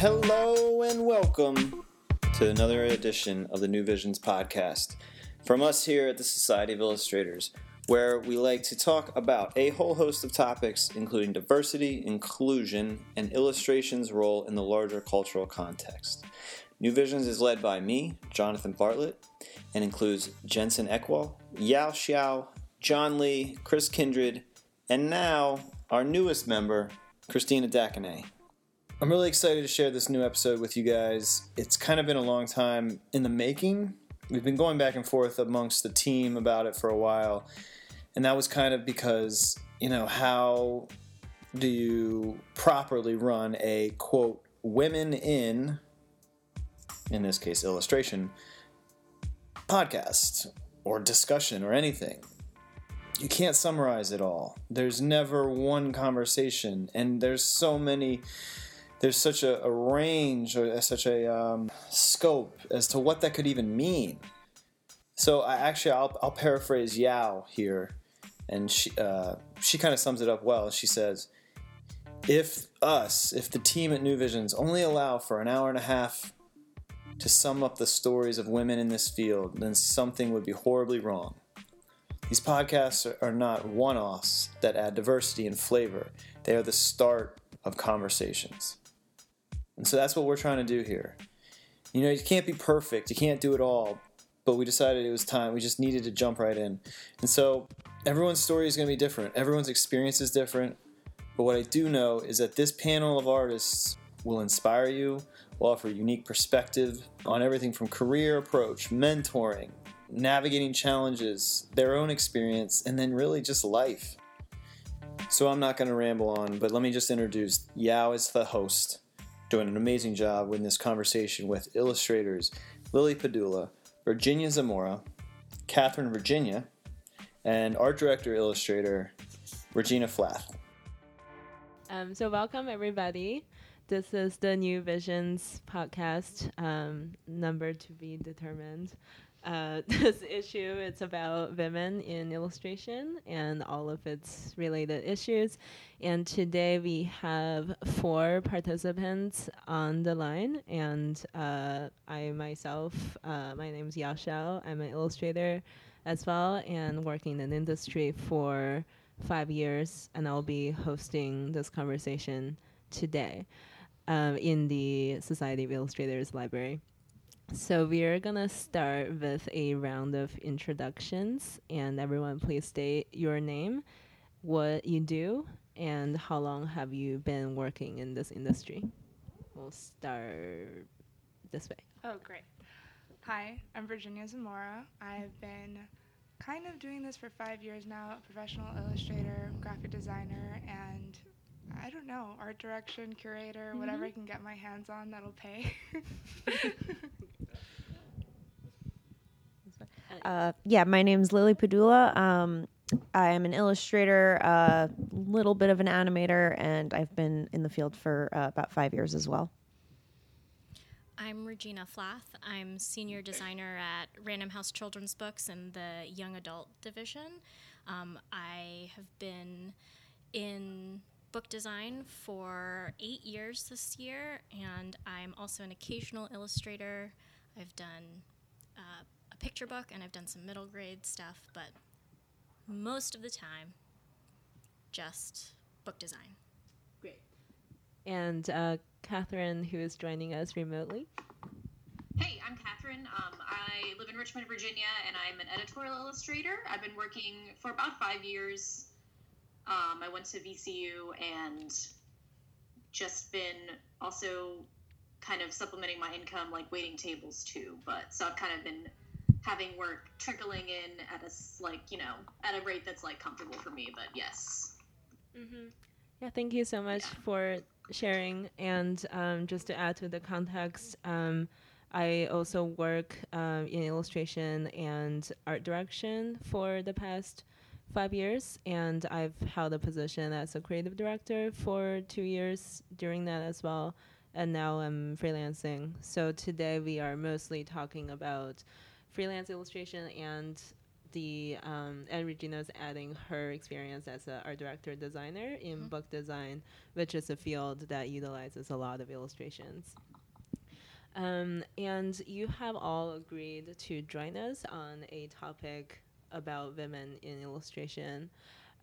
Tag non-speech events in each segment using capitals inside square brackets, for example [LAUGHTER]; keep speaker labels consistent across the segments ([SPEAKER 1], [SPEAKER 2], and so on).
[SPEAKER 1] Hello and welcome to another edition of the New Visions podcast from us here at the Society of Illustrators, where we like to talk about a whole host of topics, including diversity, inclusion, and illustration's role in the larger cultural context. New Visions is led by me, Jonathan Bartlett, and includes Jensine Eckwall, Yao Xiao, John Lee, Chris Kindred, and now our newest member, Christina Dakine. I'm really excited to share this new episode with you guys. It's kind of been a long time in the making. We've been going back and forth amongst the team about it for a while. And that was kind of because, you know, how do you properly run a quote, women in, in this case, illustration, podcast or discussion or anything? You can't summarize it all. There's never one conversation, and there's so many there's such a, a range or such a um, scope as to what that could even mean. So I actually I'll, I'll paraphrase Yao here, and she uh, she kind of sums it up well. She says, "If us, if the team at New Visions only allow for an hour and a half to sum up the stories of women in this field, then something would be horribly wrong." These podcasts are not one offs that add diversity and flavor, they are the start of conversations. And so that's what we're trying to do here. You know, you can't be perfect, you can't do it all, but we decided it was time. We just needed to jump right in. And so everyone's story is going to be different, everyone's experience is different. But what I do know is that this panel of artists will inspire you, will offer unique perspective on everything from career approach, mentoring, navigating challenges, their own experience, and then really just life. So I'm not going to ramble on, but let me just introduce Yao as the host doing an amazing job in this conversation with illustrators Lily Padula, Virginia Zamora, Cathryn Virginia, and art director illustrator Regina Flath.
[SPEAKER 2] Um, so, welcome everybody. This is the New Visions podcast, um, number to be determined. Uh, [LAUGHS] this issue it's about women in illustration and all of its related issues. And today we have four participants on the line, and uh, I myself, uh, my name is Yao Xiao. I'm an illustrator as well, and working in the industry for five years, and I'll be hosting this conversation today um, in the Society of Illustrators Library. So we're gonna start with a round of introductions, and everyone, please state your name, what you do, and how long have you been working in this industry. We'll start this way.
[SPEAKER 3] Oh, great. Hi, I'm Virginia Zamora. I've been kind of doing this for five years now, professional illustrator, graphic designer, and I don't know, art direction, curator, mm-hmm. whatever I can get my hands on that'll pay. [LAUGHS]
[SPEAKER 4] Uh, yeah, my name's Lily Padula. Um, I am an illustrator, a uh, little bit of an animator, and I've been in the field for uh, about five years as well.
[SPEAKER 5] I'm Regina Flath. I'm senior designer at Random House Children's Books in the young adult division. Um, I have been in book design for eight years this year, and I'm also an occasional illustrator. I've done uh, a picture book and I've done some middle grade stuff, but most of the time, just book design.
[SPEAKER 2] Great. And uh, Cathryn, who is joining us remotely.
[SPEAKER 6] Hey, I'm Cathryn. Um, I live in Richmond, Virginia, and I'm an editorial illustrator. I've been working for about five years. Um, I went to VCU and just been also kind of supplementing my income, like waiting tables too. But so I've kind of been having work trickling in at a like you know at a rate that's like comfortable for me. But yes.
[SPEAKER 2] Mm-hmm. Yeah, thank you so much yeah. for sharing. And um, just to add to the context, um, I also work um, in illustration and art direction for the past five years, and I've held a position as a creative director for two years during that as well. And now I'm freelancing. So today we are mostly talking about freelance illustration and the um, and Regina's adding her experience as an art director designer in
[SPEAKER 5] Mhm.
[SPEAKER 2] book design, which is a field that utilizes a lot of illustrations. Um, and you have all agreed to join us on a topic about women in illustration.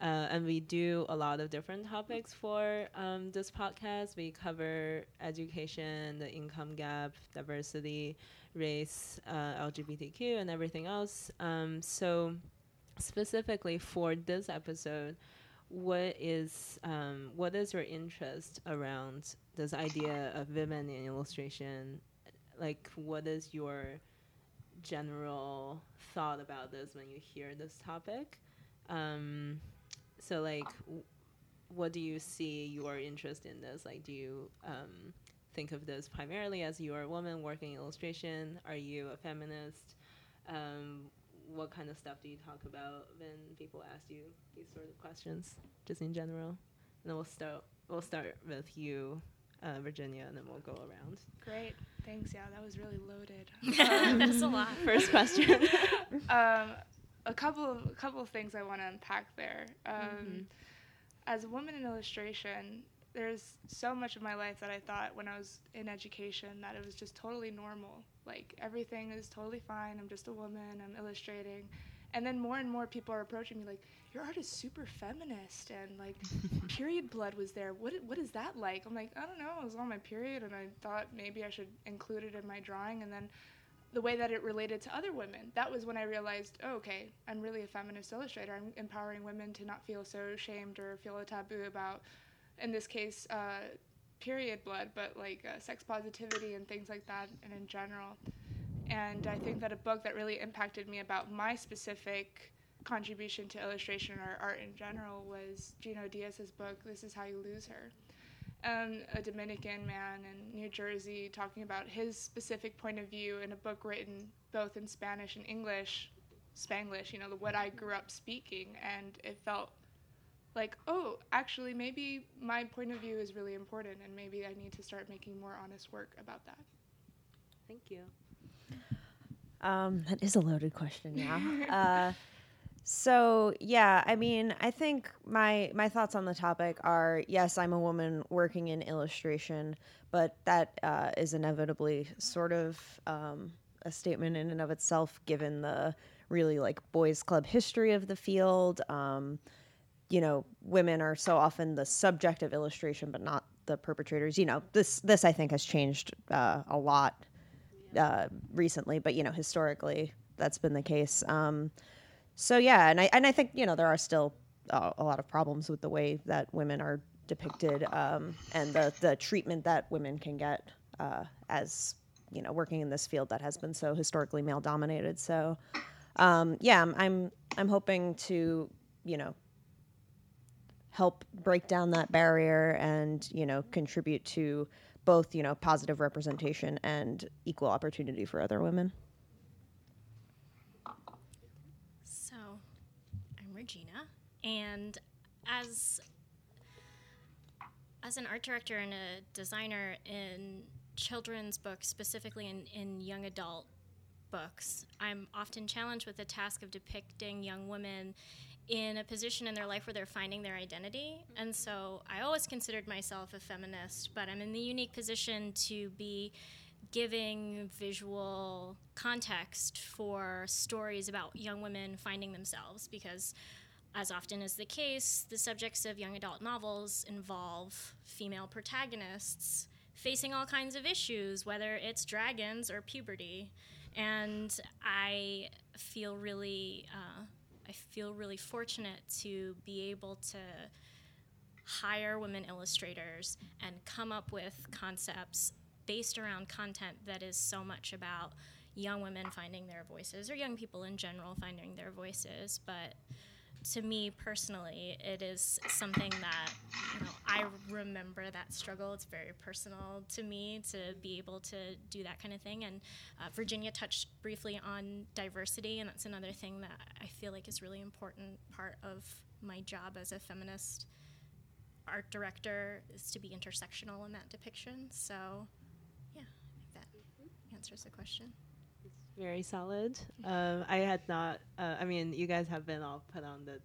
[SPEAKER 2] Uh, and we do a lot of different topics for um, this podcast. We cover education, the income gap, diversity, race, uh, LGBTQ, and everything else. Um, so, specifically for this episode, what is um, what is your interest around this idea of women in illustration? Like, what is your general thought about this when you hear this topic? Um, so, like, w- what do you see your interest in this? Like, do you um, think of this primarily as you're a woman working in illustration? Are you a feminist? Um, what kind of stuff do you talk about when people ask you these sort of questions, just in general? And then we'll start. We'll start with you, uh, Virginia, and then we'll go around.
[SPEAKER 3] Great. Thanks. Yeah, that was really loaded. [LAUGHS]
[SPEAKER 5] That's a lot.
[SPEAKER 2] First question. [LAUGHS]
[SPEAKER 3] um, a couple of a couple of things I want to unpack there. Um,
[SPEAKER 2] Mhm.
[SPEAKER 3] As a woman in illustration, there's so much of my life that I thought when I was in education that it was just totally normal. Like everything is totally fine. I'm just a woman. I'm illustrating. And then more and more people are approaching me like, your art is super feminist and like [LAUGHS] period blood was there. What what is that like? I'm like, I don't know. I was on my period and I thought maybe I should include it in my drawing and then the way that it related to other women. That was when I realized, oh, okay, I'm really a feminist illustrator. I'm empowering women to not feel so ashamed or feel a taboo about, in this case, uh, period blood, but like uh, sex positivity and things like that, and in general. And I think that a book that really impacted me about my specific contribution to illustration or art in general was Junot Diaz's book, This Is How You Lose Her um, a Dominican man in New Jersey talking about his specific point of view in a book written both in Spanish and English, Spanglish, you know, the, what I grew up speaking, and it felt like, oh, actually, maybe my point of view is really important, and maybe I need to start making more honest work about that.
[SPEAKER 2] Thank you.
[SPEAKER 4] Um, that is a loaded question. Yeah. [LAUGHS] uh, so yeah, I mean, I think my my thoughts on the topic are yes, I'm a woman working in illustration, but that uh, is inevitably sort of um, a statement in and of itself, given the really like boys' club history of the field. Um, you know, women are so often the subject of illustration, but not the perpetrators. You know, this this I think has changed uh, a lot uh, recently, but you know, historically that's been the case. Um, so yeah, and I and I think you know there are still uh, a lot of problems with the way that women are depicted um, and the the treatment that women can get uh, as you know working in this field that has been so historically male dominated. So um, yeah, I'm, I'm I'm hoping to you know help break down that barrier and you know contribute to both you know positive representation and equal opportunity for other women.
[SPEAKER 5] So, I'm Regina, and as as an art director and a designer in children's books, specifically in, in young adult books, I'm often challenged with the task of depicting young women in a position in their life where they're finding their identity. Mm-hmm. And so I always considered myself a feminist, but I'm in the unique position to be giving visual context for stories about young women finding themselves because as often is the case, the subjects of young adult novels involve female protagonists facing all kinds of issues, whether it's dragons or puberty. And I feel really, uh, I feel really fortunate to be able to hire women illustrators and come up with concepts based around content that is so much about young women finding their voices or young people in general finding their voices but to me personally it is something that you know i remember that struggle. It's very personal to me to be able to do that kind of thing. And uh, virginia touched briefly on diversity and that's another thing that i feel like is really important part of my job as a feminist art director is to be intersectional in that depiction. So yeah that answers the question
[SPEAKER 2] very solid. Um, I had not. Uh, I mean, you guys have been all put on the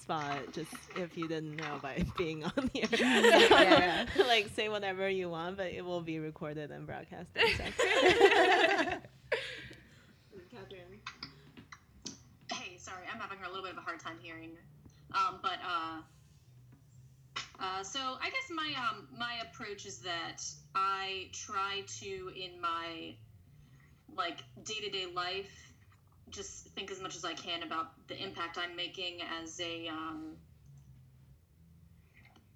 [SPEAKER 2] spot. Just if you didn't know by [LAUGHS] being on here, [LAUGHS]
[SPEAKER 4] yeah. [LAUGHS]
[SPEAKER 2] like say whatever you want, but it will be recorded and broadcasted. So. Cathryn.
[SPEAKER 6] Hey, sorry, I'm having a little bit of a hard time hearing. Um, but uh, uh, so I guess my um, my approach is that I try to in my like day to day life just think as much as I can about the impact I'm making as a um,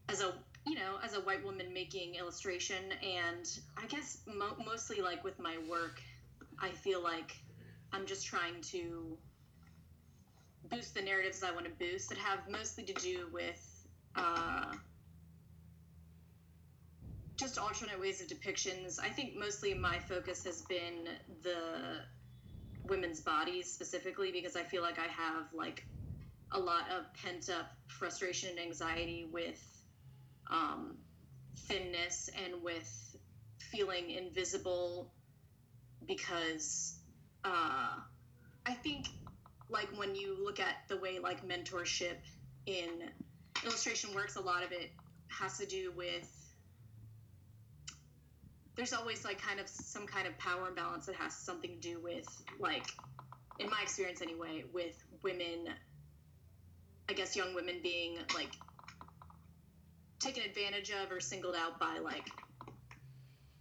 [SPEAKER 6] as a you know as a white woman making illustration. And I guess mo- mostly like with my work I feel like I'm just trying to boost the narratives I want to boost that have mostly to do with uh, just alternate ways of depictions. I think mostly my focus has been the women's bodies specifically because I feel like I have like a lot of pent up frustration and anxiety with um, thinness and with feeling invisible because uh, I think like when you look at the way like mentorship in illustration works, a lot of it has to do with there's always like kind of some kind of power imbalance that has something to do with like in my experience anyway with women i guess young women being like taken advantage of or singled out by like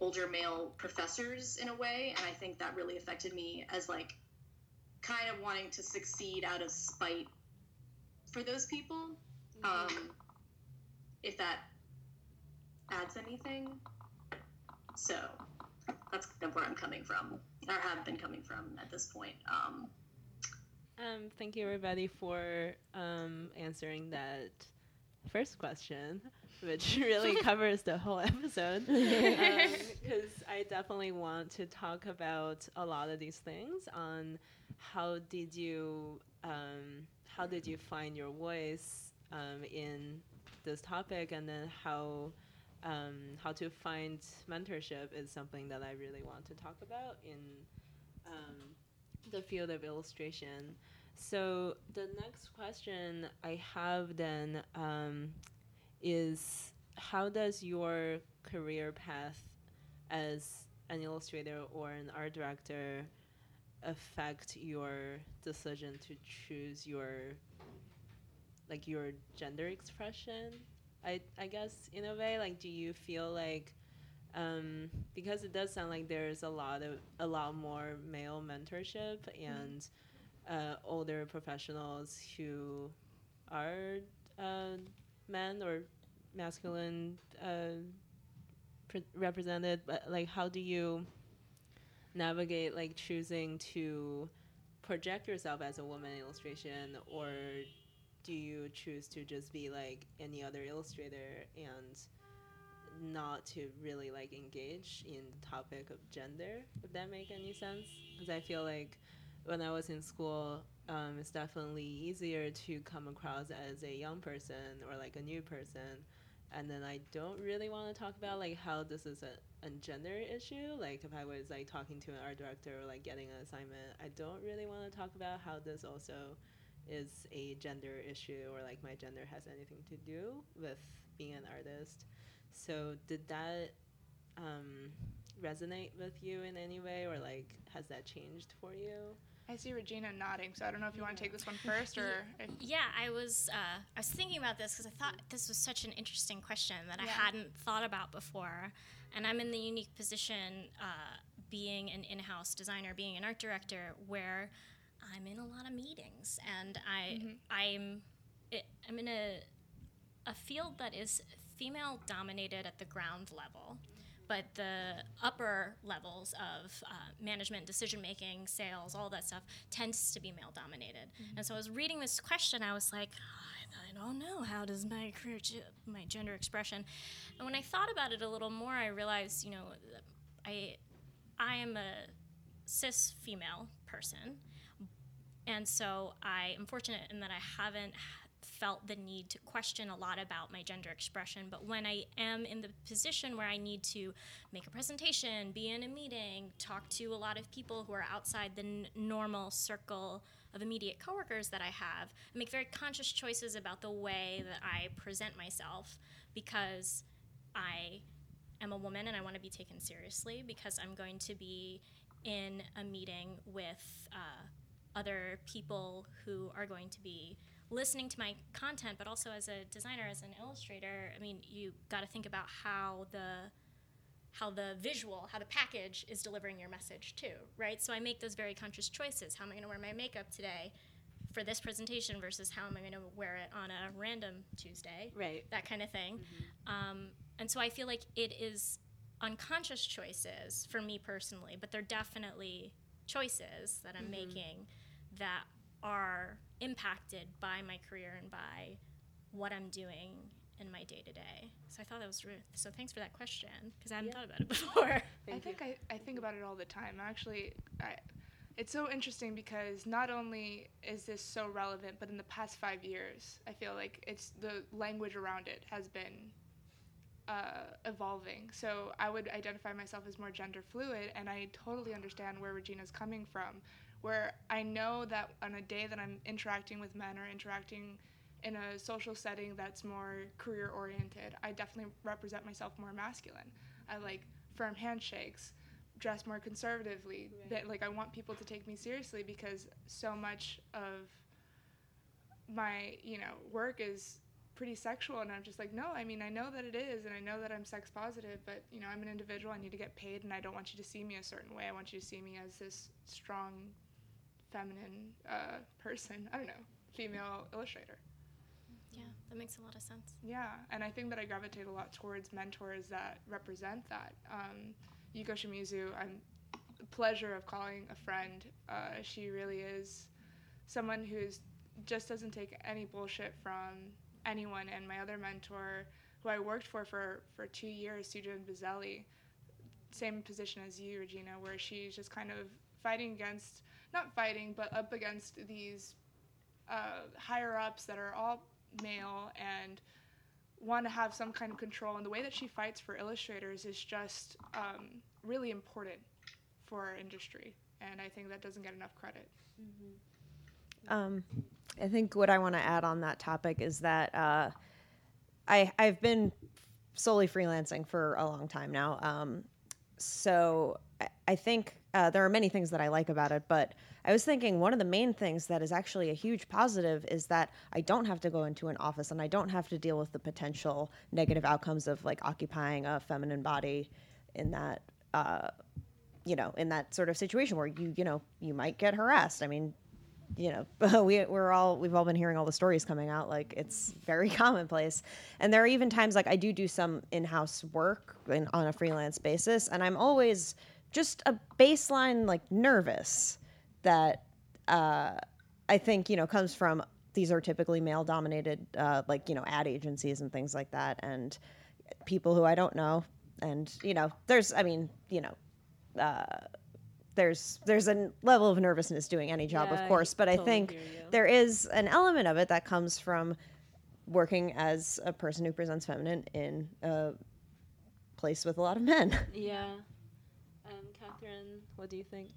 [SPEAKER 6] older male professors in a way. And i think that really affected me as like kind of wanting to succeed out of spite for those people um, if that adds anything so that's kind of where I'm coming from, or have been coming from at this point. Um,
[SPEAKER 2] Um, thank you, everybody, for um, answering that first question, which [LAUGHS] really [LAUGHS] covers the whole episode. [LAUGHS] Because I definitely want to talk about a lot of these things on how did you um, how did you find your voice um, in this topic, and then how um, how to find mentorship is something that I really want to talk about in um, the field of illustration. So the next question I have then um, is how does your career path as an illustrator or an art director affect your decision to choose your like your gender expression I, I guess in a way like do you feel like um, because it does sound like there's a lot of a lot more male mentorship and uh, older professionals who are uh, men or masculine uh, pre- represented but like how do you navigate like choosing to project yourself as a woman in illustration or do you choose to just be like any other illustrator and not to really like engage in the topic of gender if that make any sense? Because i feel like when i was in school um, it's definitely easier to come across as a young person or like a new person. And then i don't really want to talk about like how this is a, a gender issue. Like if i was like talking to an art director or like getting an assignment i don't really want to talk about how this also is a gender issue or like my gender has anything to do with being an artist. So did that um, resonate with you in any way or like has that changed for you?
[SPEAKER 3] I see Regina nodding, so I don't know if you want to take this one first or [LAUGHS] if
[SPEAKER 5] Yeah, I was uh, I was thinking about this because I thought this was such an interesting question that I hadn't thought about before, and I'm in the unique position uh, being an in-house designer, being an art director, where I'm in a lot of meetings, and I I'm it, I'm in a a field that is female dominated at the ground level but the upper levels of uh, management, decision making, sales, all that stuff tends to be male dominated. And so I was reading this question, I was like, I, I don't know, how does my career, my gender expression? And when I thought about it a little more, I realized, you know, I, I am a cis female person. And so I am fortunate in that I haven't felt the need to question a lot about my gender expression. But when I am in the position where I need to make a presentation, be in a meeting, talk to a lot of people who are outside the n- normal circle of immediate coworkers that I have, I make very conscious choices about the way that I present myself because I am a woman and I want to be taken seriously because I'm going to be in a meeting with uh, other people who are going to be listening to my content, but also as a designer, as an illustrator, I mean, you got to think about how the how the visual, how the package is delivering your message too, right? So I make those very conscious choices. How am I going to wear my makeup today for this presentation versus how am I going to wear it on a random Tuesday?
[SPEAKER 2] Right.
[SPEAKER 5] That kind of thing. Um, and so I feel like it is unconscious choices for me personally, but they're definitely choices that I'm making that are impacted by my career and by what I'm doing in my day to day. So I thought that was really, so thanks for that question because I hadn't
[SPEAKER 2] Yeah.
[SPEAKER 5] thought about it [LAUGHS] before.
[SPEAKER 3] I think I, I think about it all the time. Actually, I, it's so interesting because not only is this so relevant, but in the past five years, I feel like it's the language around it has been uh, evolving. So I would identify myself as more gender fluid, and I totally understand where Regina's coming from. Where I know that on a day that I'm interacting with men or interacting in a social setting that's more career oriented, I definitely represent myself more masculine. I like firm handshakes, dress more conservatively. That like I want people to take me seriously because so much of my you know work is pretty sexual and i'm just like no i mean i know that it is and i know that i'm sex positive but you know i'm an individual i need to get paid and i don't want you to see me a certain way i want you to see me as this strong feminine uh, person i don't know female illustrator
[SPEAKER 5] yeah, that makes a lot of sense.
[SPEAKER 3] yeah, and I think that I gravitate a lot towards mentors that represent that. Um, Yuko Shimizu, I'm the pleasure of calling a friend. Uh, she really is someone who's just doesn't take any bullshit from anyone. And my other mentor, who I worked for for, for two years, SooJin Buzelli, same position as you, Regina, where she's just kind of fighting against, not fighting, but up against these uh, higher ups that are all male and want to have some kind of control. And the way that she fights for illustrators is just um, really important for our industry. And I think that doesn't get enough credit.
[SPEAKER 4] Um, I think what I want to add on that topic is that uh, I I've been solely freelancing for a long time now. Um, so I, I think uh, there are many things that I like about it, but I was thinking one of the main things that is actually a huge positive is that I don't have to go into an office and I don't have to deal with the potential negative outcomes of like occupying a feminine body in that uh, you know in that sort of situation where you you know you might get harassed. I mean, you know, [LAUGHS] we we're all we've all been hearing all the stories coming out. Like it's very [LAUGHS] commonplace, and there are even times like I do do some in-house work in, on a freelance basis, and I'm always just a baseline like nervous that uh, I think you know comes from these are typically male-dominated uh, like you know ad agencies and things like that, and people who I don't know, and you know, there's I mean you know. Uh, there's there's a level of nervousness doing any job,
[SPEAKER 2] Yeah,
[SPEAKER 4] of course, but I think there is an element of it that comes from working as a person who presents feminine in a place with a lot of men.
[SPEAKER 2] Yeah. Um, Cathryn, what do you think?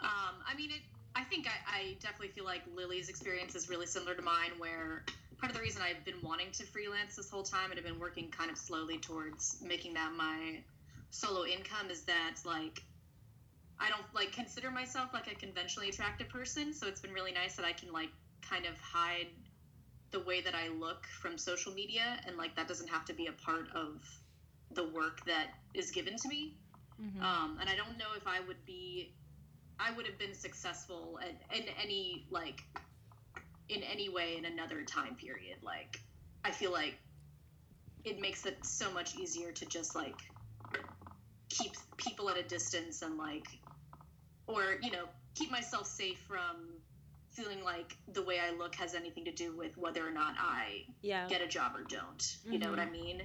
[SPEAKER 6] Um, I mean, it, I think I, I definitely feel like Lily's experience is really similar to mine, where part of the reason I've been wanting to freelance this whole time and have been working kind of slowly towards making that my solo income is that, like, I don't like consider myself like a conventionally attractive person, so it's been really nice that I can like kind of hide the way that I look from social media, and like that doesn't have to be a part of the work that is given to me. Um, and I don't know if I would be, I would have been successful at, in any like, in any way in another time period. Like, I feel like it makes it so much easier to just like keep people at a distance and like, or you know, keep myself safe from feeling like the way I look has anything to do with whether or not I
[SPEAKER 2] Yeah.
[SPEAKER 6] get a job or don't. You know what I mean?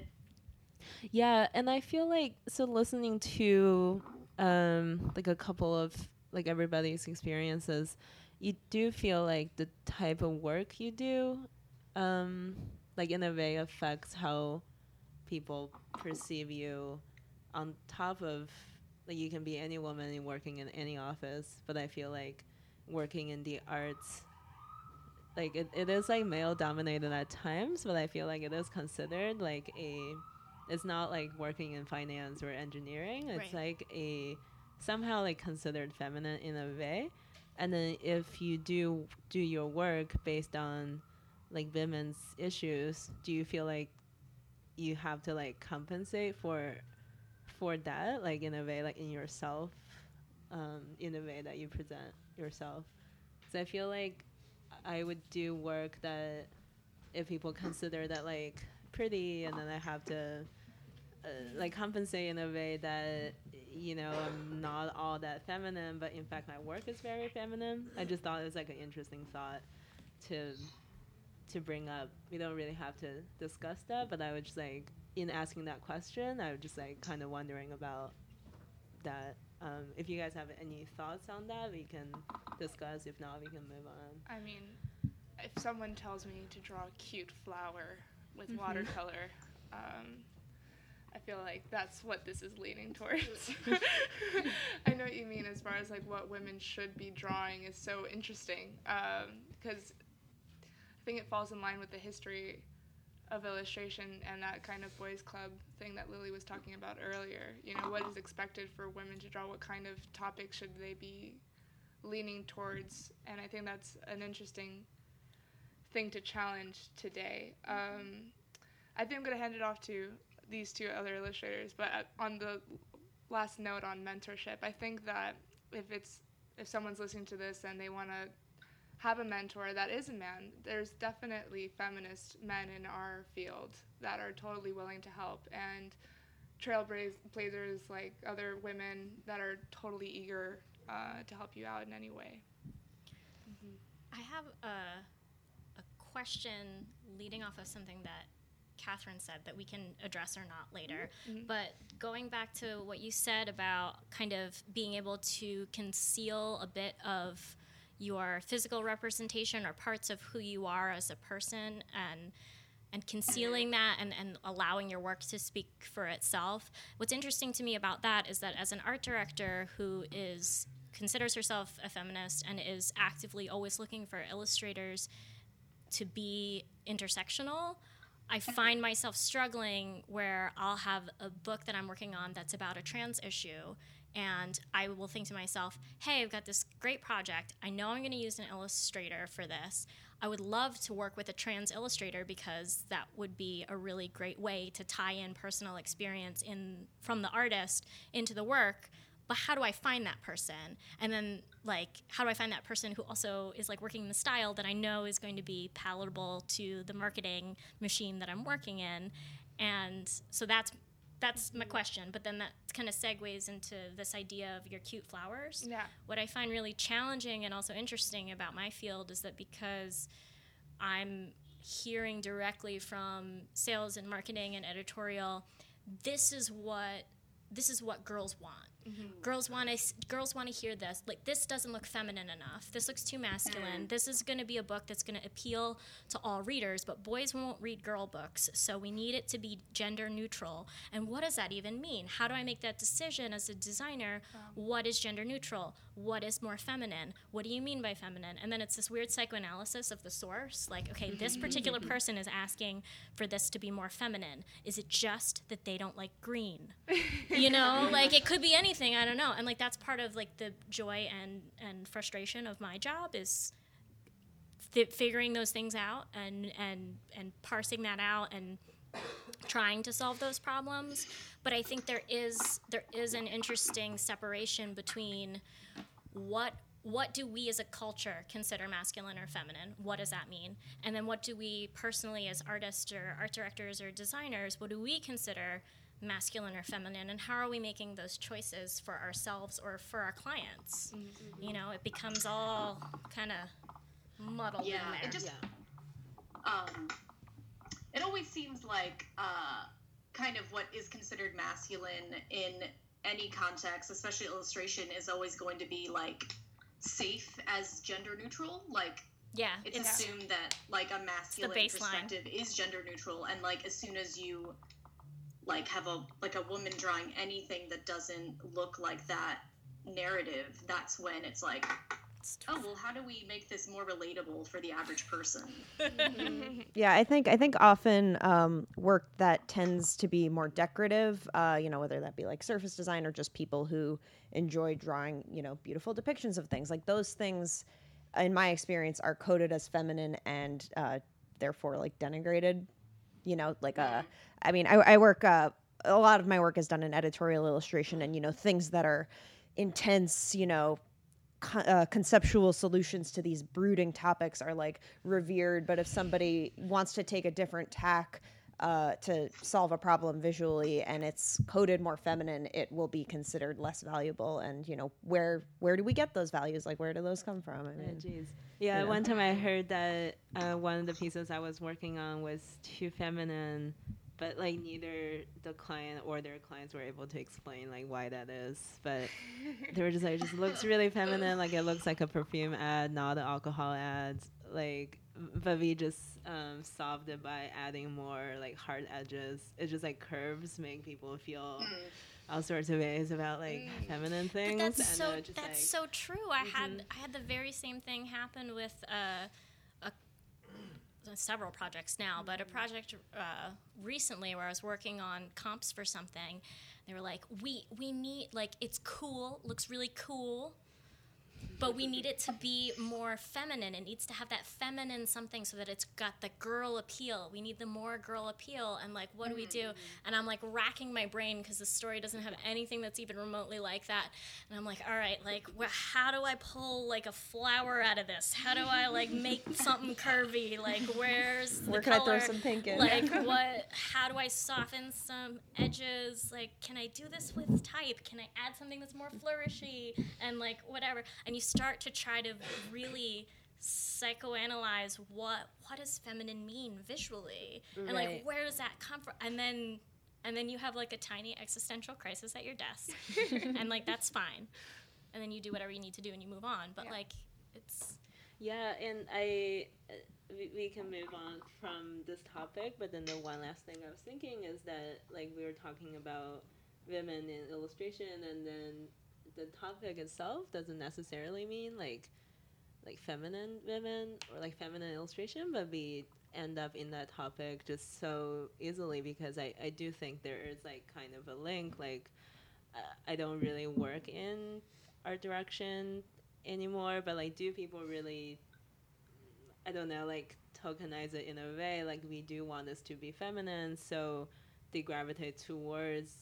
[SPEAKER 2] Yeah, and I feel like so listening to um like a couple of like everybody's experiences, you do feel like the type of work you do um, like in a way affects how people perceive you on top of like you can be any woman working in any office but i feel like working in the arts like it, it is like male dominated at times but i feel like it is considered like a it's not like working in finance or engineering. It's
[SPEAKER 5] Right.
[SPEAKER 2] like a somehow like considered feminine in a way. And then if you do do your work based on like women's issues do you feel like you have to like compensate for for that like in a way like in yourself um, in a way that you present yourself? So i feel like i would do work that if people consider that like pretty and then i have to uh, like compensate in a way that you know i'm not all that feminine but in fact my work is very feminine i just thought it was like an interesting thought to to bring up. We don't really have to discuss that, but I was just like in asking that question, I was just like kind of wondering about that. Um, if you guys have any thoughts on that, we can discuss. If not, we can move on.
[SPEAKER 3] I mean, if someone tells me to draw a cute flower with watercolor, um, I feel like that's what this is leaning [LAUGHS] towards. [LAUGHS] I know what you mean as far as like what women should be drawing is so interesting because I think it falls in line with the history of illustration and that kind of boys club thing that Lily was talking about earlier. You know, what is expected for women to draw? What kind of topics should they be leaning towards? And I think that's an interesting thing to challenge today. Um, I think I'm going to hand it off to these two other illustrators, but at, on the last note on mentorship, I think that if it's if someone's listening to this and they want to have a mentor that is a man, there's definitely feminist men in our field that are totally willing to help and trailblazers like other women that are totally eager uh, to help you out in any way.
[SPEAKER 5] I have a question leading off of something that Cathryn said that we can address or not later. Mm-hmm. Mm-hmm. But going back to what you said about kind of being able to conceal a bit of your physical representation or parts of who you are as a person and and concealing that and, and allowing your work to speak for itself. What's interesting to me about that is that as an art director who is considers herself a feminist and is actively always looking for illustrators to be intersectional, I find myself struggling where I'll have a book that I'm working on that's about a trans issue and I will think to myself, hey, I've got this great project. I know I'm going to use an illustrator for this. I would love to work with a trans illustrator because that would be a really great way to tie in personal experience in from the artist into the work. But how do I find that person? And then like how do I find that person who also is like working in the style that I know is going to be palatable to the marketing machine that I'm working in? And so that's that's my mm-hmm. question. But then that kind of segues into this idea of your cute flowers.
[SPEAKER 3] Yeah.
[SPEAKER 5] What I find really challenging and also interesting about my field is that because I'm hearing directly from sales and marketing and editorial, this is what this is what girls want. Mm-hmm. Girls want to girls want to hear this. Like this doesn't look feminine enough. This looks too masculine. Mm. This is going to be a book that's going to appeal to all readers, but boys won't read girl books. So we need it to be gender neutral. And what does that even mean? How do I make that decision as a designer? What is gender neutral? What is more feminine? What do you mean by feminine? And then it's this weird psychoanalysis of the source. Like, okay, this mm-hmm. particular mm-hmm. person is asking for this to be more feminine. Is it just that they don't like green? you know [LAUGHS] like it could be anything i don't know and like that's part of like the joy and and frustration of my job is fi- figuring those things out and and and parsing that out and trying to solve those problems but i think there is there is an interesting separation between what what do we as a culture consider masculine or feminine? What does that mean? And then what do we personally as artists or art directors or designers what do we consider masculine or feminine? And how are we making those choices for ourselves or for our clients? You know it becomes all kind of muddled
[SPEAKER 6] Yeah,
[SPEAKER 5] in there.
[SPEAKER 6] it just um, it always seems like uh, kind of what is considered masculine in any context, especially illustration, is always going to be like safe as gender neutral. Like
[SPEAKER 5] Yeah,
[SPEAKER 6] it's,
[SPEAKER 5] it's
[SPEAKER 6] assumed that like a masculine perspective is gender neutral. And like as soon as you like have a like a woman drawing anything that doesn't look like that narrative that's when it's like oh well how do we make this more relatable for the average person [LAUGHS]
[SPEAKER 4] Yeah, I think I think often um, work that tends to be more decorative, uh, you know, whether that be like surface design or just people who enjoy drawing, you know, beautiful depictions of things. Like those things, in my experience, are coded as feminine and uh, therefore like denigrated. You know, like uh, I mean, I, I work. Uh, a lot of my work is done in editorial illustration, and you know, things that are intense, you know, co- uh, conceptual solutions to these brooding topics are like revered but if somebody wants to take a different tack uh, to solve a problem visually and it's coded more feminine it will be considered less valuable and you know where where do we get those values like where do those come from i
[SPEAKER 2] Yeah,
[SPEAKER 4] mean
[SPEAKER 2] jeez. Yeah,
[SPEAKER 4] know.
[SPEAKER 2] one time I heard that uh, one of the pieces I was working on was too feminine, but like neither the client or their clients were able to explain like why that is. But they were just like, it just looks really feminine, like it looks like a perfume ad, not an alcohol ad. Like, but we just um, solved it by adding more like hard edges. It's just like curves make people feel. All sorts of ways about like feminine things,
[SPEAKER 5] But that's
[SPEAKER 2] and
[SPEAKER 5] so
[SPEAKER 2] just
[SPEAKER 5] that's
[SPEAKER 2] like,
[SPEAKER 5] so true. I had I had the very same thing happen with uh, a several projects now, but a project uh, recently where I was working on comps for something. They were like, "We we need like it's cool, looks really cool." But we need it to be more feminine. It needs to have that feminine something so that it's got the girl appeal. We need the more girl appeal. And like, what do we do? Mm-hmm. And I'm like racking my brain because the story doesn't have anything that's even remotely like that. And I'm like, all right, like, wh- how do I pull like a flower out of this? How do I like make [LAUGHS] something curvy? Like, where's the
[SPEAKER 4] where can i throw some pink in
[SPEAKER 5] like [LAUGHS] what how do i soften some edges like can i do this with type can i add something that's more flourishy and like whatever and you start to try to really psychoanalyze what what does feminine mean visually? And like where does that come from? And then and then you have like a tiny existential crisis at your desk. [LAUGHS] And like that's fine. And then you do whatever you need to do and you move on. But
[SPEAKER 3] Yeah.
[SPEAKER 5] like it's
[SPEAKER 2] Yeah, and I uh, we, we can move on from this topic, but then the one last thing I was thinking is that like we were talking about women in illustration, and then the topic itself doesn't necessarily mean like like feminine women or like feminine illustration, but we end up in that topic just so easily because I, I do think there is like kind of a link like uh, I don't really work in art direction anymore, but like, do people really? I don't know, like tokenize it in a way. Like we do want this to be feminine, so they gravitate towards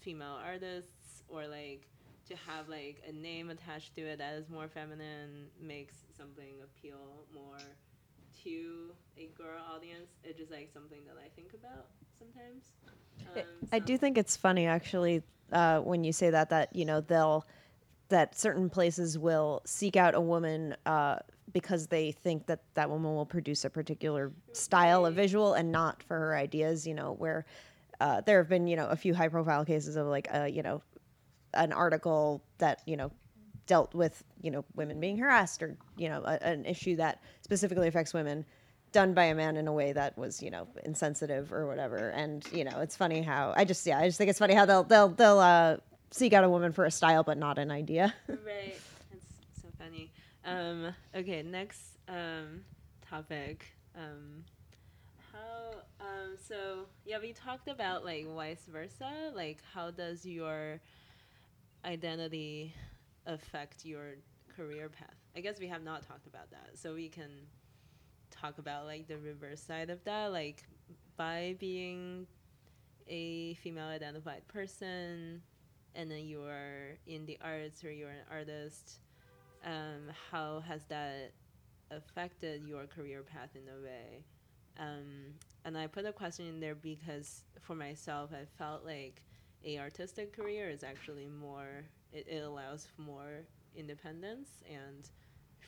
[SPEAKER 2] female artists, or like to have like a name attached to it that is more feminine makes something appeal more to a girl audience. It's just like something that I think about sometimes. Um,
[SPEAKER 4] I do think it's funny actually uh, when you say that that you know they'll that certain places will seek out a woman uh, because they think that that woman will produce a particular style of visual and not for her ideas. You know where uh, there have been you know a few high profile cases of like uh, you know an article that you know dealt with you know women being harassed or you know a, an issue that specifically affects women done by a man in a way that was you know insensitive or whatever and you know it's funny how i just yeah i just think it's funny how they'll they'll they'll uh seek out a woman for a style but not an idea [LAUGHS]
[SPEAKER 2] right. That's so funny. Um, okay, next um, topic. Um, how? Um, so yeah, we talked about like vice versa. Like, how does your identity affect your career path? I guess we have not talked about that, so we can talk about like the reverse side of that. Like, by being a female identified person and then you are in the arts or you're an artist, um, how has that affected your career path in a way? Um, and I put a question in there because for myself, I felt like a artistic career is actually more. It, it allows more independence and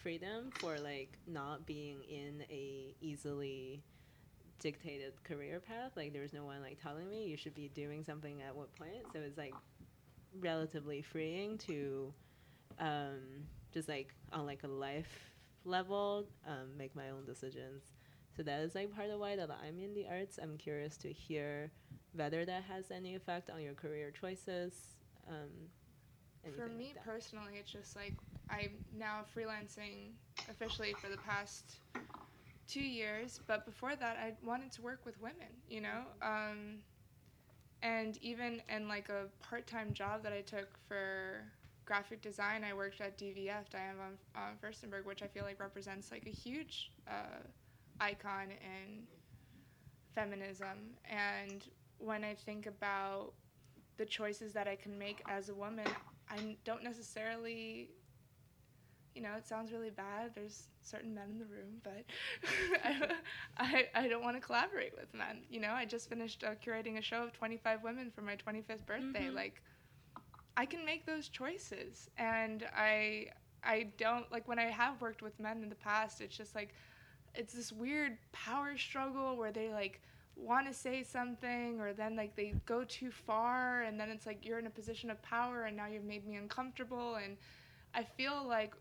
[SPEAKER 2] freedom for like not being in a easily dictated career path. Like there's no one like telling me you should be doing something at what point. So it's like relatively freeing to um, just like on like a life level, um, make my own decisions. So that is like part of why that I'm in the arts. I'm curious to hear whether that has any effect on your career choices. Um,
[SPEAKER 3] For me
[SPEAKER 2] like
[SPEAKER 3] personally, it's just like I'm now freelancing officially for the past two years, but before that, I wanted to work with women, you know? Um, and even in like a part time job that I took for graphic design, I worked at DVF, Diane von uh, Furstenberg, which I feel like represents like a huge uh, icon in feminism. And when I think about the choices that I can make as a woman, I don't necessarily, you know, it sounds really bad. There's certain men in the room, but [LAUGHS] I, I, I don't want to collaborate with men. You know, I just finished uh, curating a show of 25 women for my 25th birthday.
[SPEAKER 2] Mhm.
[SPEAKER 3] Like, I can make those choices, and I, I don't like when I have worked with men in the past. It's just like, it's this weird power struggle where they like want to say something or then like they go too far and then it's like you're in a position of power and now you've made me uncomfortable and I feel like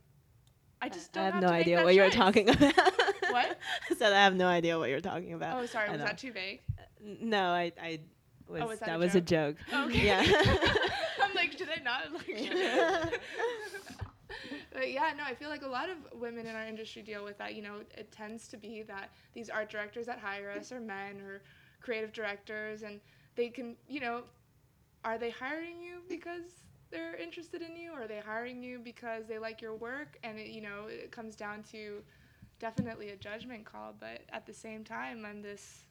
[SPEAKER 3] I just don't
[SPEAKER 2] I have,
[SPEAKER 3] have
[SPEAKER 2] no idea what you're talking about. [LAUGHS]
[SPEAKER 3] What?
[SPEAKER 2] I said I have no idea what you're talking about.
[SPEAKER 3] Oh, sorry, was that too vague?
[SPEAKER 2] N- No, I, I was, oh,
[SPEAKER 3] was that
[SPEAKER 2] that,
[SPEAKER 3] a
[SPEAKER 2] was a joke.
[SPEAKER 3] Okay.
[SPEAKER 2] Yeah. [LAUGHS]
[SPEAKER 3] I'm like, did I not? Like, [LAUGHS] [LAUGHS] but yeah, no, I feel like a lot of women in our industry deal with that. You know, it tends to be that these art directors that hire us are men or creative directors, and they can, you know, are they hiring you because they're interested in you, or are they hiring you because they like your work? And it, you know, it comes down to definitely a judgment call. But at the same time, I'm this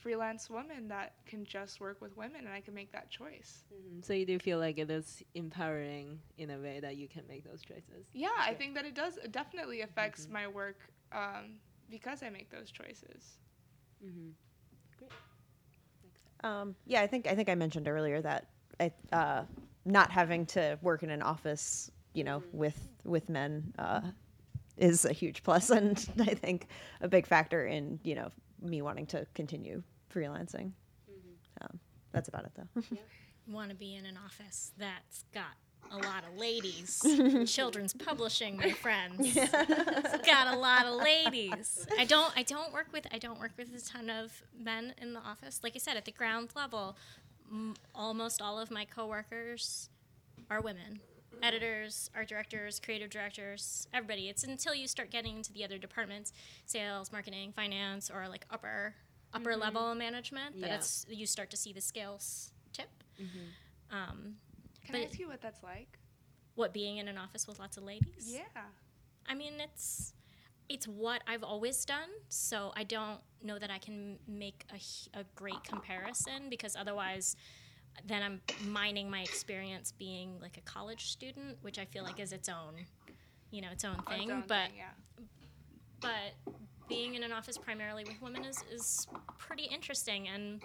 [SPEAKER 3] freelance woman that can just work with women, and I can make that choice.
[SPEAKER 2] Mhm. So you do feel like it is empowering in a way that you can make those choices.
[SPEAKER 3] Yeah, I think that it does it definitely affects my work um, because I make those choices.
[SPEAKER 2] Mm-hmm.
[SPEAKER 4] Um, yeah, I think I think I mentioned earlier that I, uh, not having to work in an office, you know, with with men uh, is a huge plus, [LAUGHS] and I think a big factor in you know me wanting to continue freelancing. Um, that's about it, though. [LAUGHS]
[SPEAKER 5] Want to be in an office that's got a lot of ladies. [LAUGHS] Children's publishing, my friends. [LAUGHS] It's got a lot of ladies. I don't. I don't work with. I don't work with a ton of men in the office. Like I said, at the ground level, m- almost all of my coworkers are women. Editors, art directors, creative directors, everybody. It's until you start getting into the other departments, sales, marketing, finance, or like upper upper level management, that
[SPEAKER 2] Yeah.
[SPEAKER 5] it's you start to see the scales tip. Um,
[SPEAKER 3] Can I ask you what that's like?
[SPEAKER 5] what being in an office with lots of ladies?
[SPEAKER 3] Yeah.
[SPEAKER 5] I mean, it's it's what I've always done, so I don't know that I can make a, a great comparison because otherwise, then I'm mining my experience being like a college student, which I feel like is its own, you know, its own thing.
[SPEAKER 3] its own
[SPEAKER 5] but
[SPEAKER 3] thing, yeah.
[SPEAKER 5] but being in an office primarily with women is, is pretty interesting and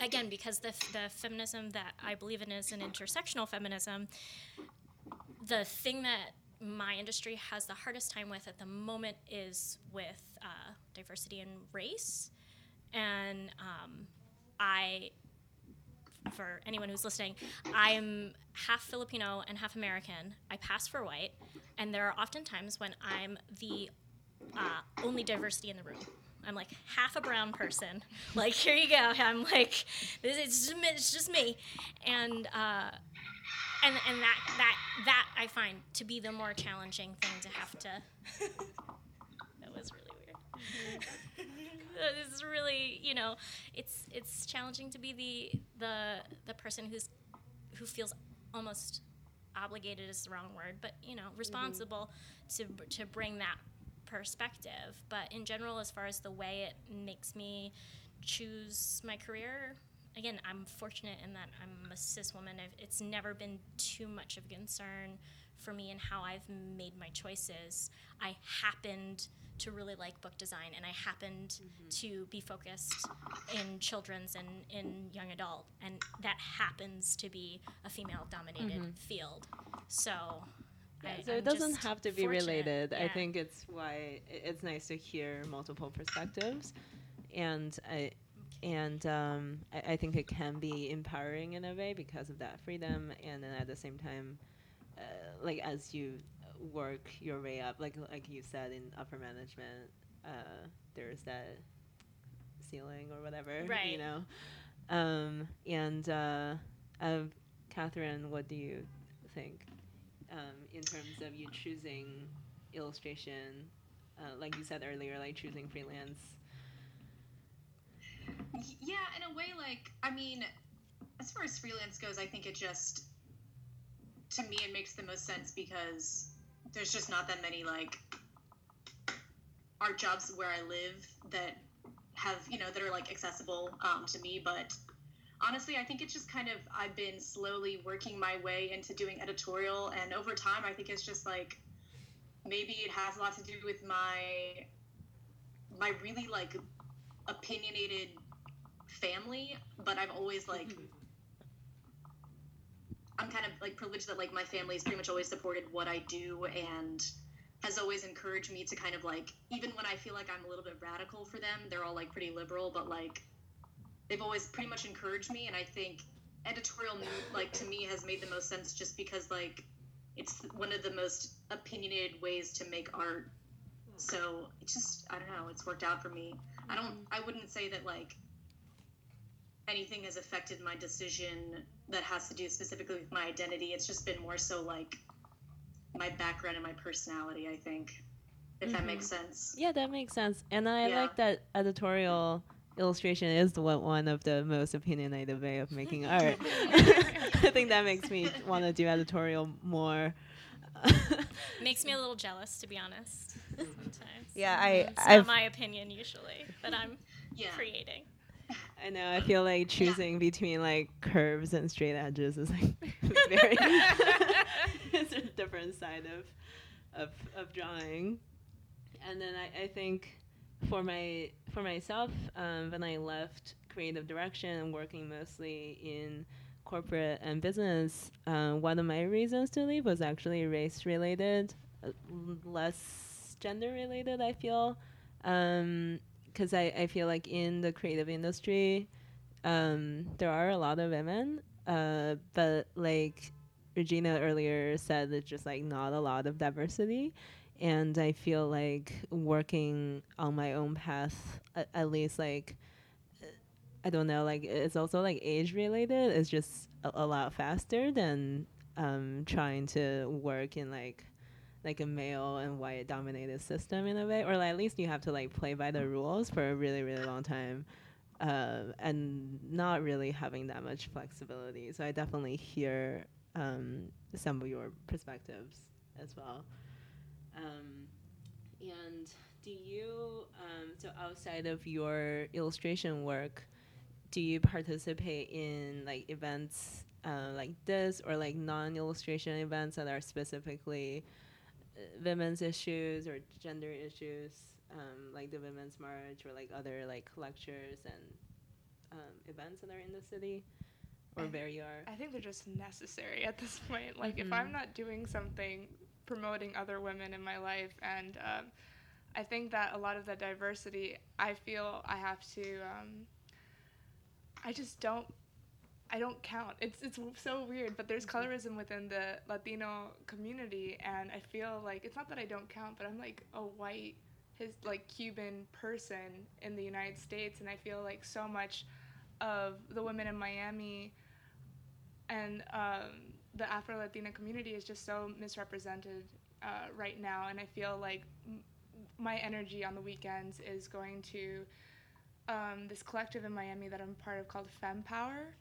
[SPEAKER 5] again because the, the feminism that i believe in is an intersectional feminism the thing that my industry has the hardest time with at the moment is with uh, diversity and race and um, i for anyone who's listening i'm half filipino and half american i pass for white and there are often times when i'm the uh, only diversity in the room. I'm like half a brown person. [LAUGHS] Like here you go. I'm like this it's just me, it's just me, and uh, and and that that that I find to be the more challenging thing to have to. [LAUGHS] that was really weird. [LAUGHS] Uh, this is really you know it's it's challenging to be the the the person who's who feels almost obligated is the wrong word, but you know mm-hmm. responsible to to bring that perspective. But in general, as far as the way it makes me choose my career, again, I'm fortunate in that I'm a cis woman. I've, it's never been too much of a concern for me and how I've made my choices. I happened to really like book design, and I happened to be focused in children's and in young adult, and that happens to be a female-dominated field. So.
[SPEAKER 2] Yeah,
[SPEAKER 5] I-
[SPEAKER 2] so
[SPEAKER 5] I'm
[SPEAKER 2] it doesn't have to be
[SPEAKER 5] fortunate.
[SPEAKER 2] related. I think it's why it's nice to hear multiple perspectives, and I and um, I, I think it can be empowering in a way because of that freedom, and then at the same time, uh, like as you work your way up. Like like you said in upper management, uh, there's that ceiling or whatever,
[SPEAKER 5] right?
[SPEAKER 2] You know, um, and uh, uh, Cathryn, what do you think um, in terms of you choosing illustration? Uh, like you said earlier, like choosing freelance.
[SPEAKER 6] Yeah, in a way, like, I mean, as far as freelance goes, I think it just, to me, it makes the most sense because there's just not that many, like, art jobs where I live that have, you know, that are, like, accessible um, to me. But honestly, I think it's just kind of, I've been slowly working my way into doing editorial. And over time, I think it's just, like, maybe it has a lot to do with my, my really, like, opinionated family, but I've always like I'm kind of like privileged that like my family's pretty much always supported what I do and has always encouraged me to kind of like even when I feel like I'm a little bit radical for them, they're all like pretty liberal, but like they've always pretty much encouraged me and I think editorial like to me has made the most sense just because like it's one of the most opinionated ways to make art. So it's just I don't know, it's worked out for me. I don't mm-hmm. I wouldn't say that like anything has affected my decision that has to do specifically with my identity. It's just been more so like my background and my personality, I think. If that mm-hmm. makes sense.
[SPEAKER 2] Yeah, that makes sense. And I
[SPEAKER 6] Yeah.
[SPEAKER 2] like that editorial illustration is the one, one of the most opinionated way of making [LAUGHS] art. [LAUGHS] [LAUGHS] I think that makes me want to do editorial more.
[SPEAKER 5] Makes me a little jealous, to be honest. Sometimes.
[SPEAKER 4] Yeah, I-
[SPEAKER 5] It's
[SPEAKER 4] I've-
[SPEAKER 5] not my opinion usually, but I'm
[SPEAKER 6] Yeah.
[SPEAKER 5] creating.
[SPEAKER 2] I know. I [LAUGHS] feel like choosing between like curves and straight edges is like [LAUGHS] [LAUGHS] very. it's a different side of, of of drawing, and then I, I think for my for myself um, when I left creative direction and working mostly in corporate and business, uh, one of my reasons to leave was actually race related, uh, less gender related. I feel. Um, because I, I feel like in the creative industry, um, there are a lot of women, uh, but like Regina earlier said, it's just like not a lot of diversity. And I feel like working on my own path, at, at least like, I don't know, like it's also like age related. It's just a, a lot faster than um, trying to work in like like a male and white dominated system in a way, or like at least you have to like play by the rules for a really really long time, uh, and not really having that much flexibility. So I definitely hear um, some of your perspectives as well. Um, and do you um, so outside of your illustration work, do you participate in like events uh, like this or like non-illustration events that are specifically women's issues or gender issues, um, like the Women's March or like other like lectures and um, events that are in the city, or
[SPEAKER 3] I-
[SPEAKER 2] where you are?
[SPEAKER 3] I think they're just necessary at this point. Like, if
[SPEAKER 2] Mhm.
[SPEAKER 3] I'm not doing something promoting other women in my life, and um, I think that a lot of that diversity, I feel I have to. Um, I just don't. I don't count. It's it's so weird, but there's colorism within the Latino community, and I feel like it's not that I don't count, but I'm like a white, his like Cuban person in the United States, and I feel like so much of the women in Miami and um, the Afro Latina community is just so misrepresented uh, right now, and I feel like m- my energy on the weekends is going to um, this collective in Miami that I'm part of called Fem Power,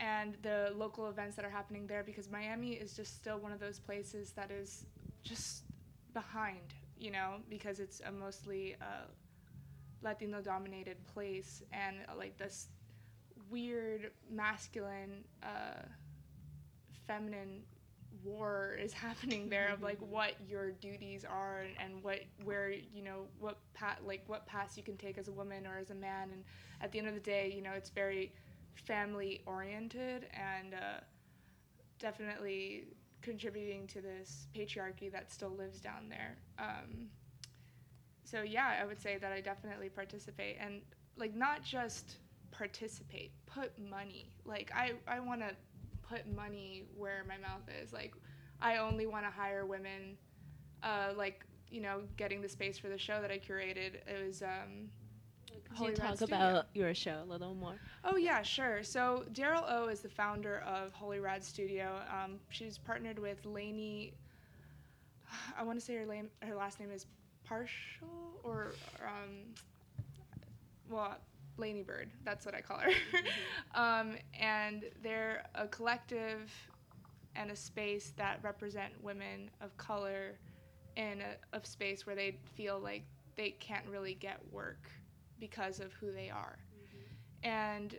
[SPEAKER 3] and the local events that are happening there because Miami is just still one of those places that is just behind, you know, because it's a mostly uh, Latino dominated place, and uh, like this weird masculine uh, feminine war is [LAUGHS] happening there of like what your duties are and, and what where you know what pat like what paths you can take as a woman or as a man. And at the end of the day you know it's very family oriented and uh, definitely contributing to this patriarchy that still lives down there um, so yeah i would say that i definitely participate and like not just participate put money like i i want to put money where my mouth is like i only want to hire women uh, like you know getting the space for the show that I curated. It was. Um, Holy
[SPEAKER 2] you talk
[SPEAKER 3] Studio.
[SPEAKER 2] about your show a little more?
[SPEAKER 3] Oh yeah, sure. So Daryl O is the founder of Holy Rad Studio. Um, she's partnered with Lainey. I want to say her. Her last name is Partial or um, well, Lainey Bird. That's what I call her. [LAUGHS] um, and they're a collective and a space that represent women of color in a of space where they feel like they can't really get work because of who they are. And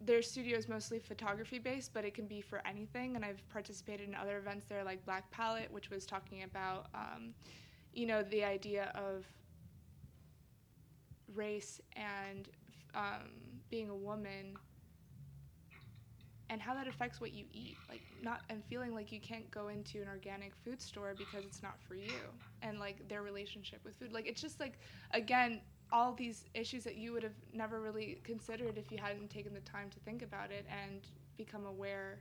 [SPEAKER 3] their studio is mostly photography based, but it can be for anything. And I've participated in other events there, like Black Palette, which was talking about, um, you know, the idea of race and um, being a woman and how that affects what you eat. Like not and feeling like you can't go into an organic food store because it's not for you and like their relationship with food. Like it's just like again all these issues that you would have never really considered if you hadn't taken the time to think about it and become aware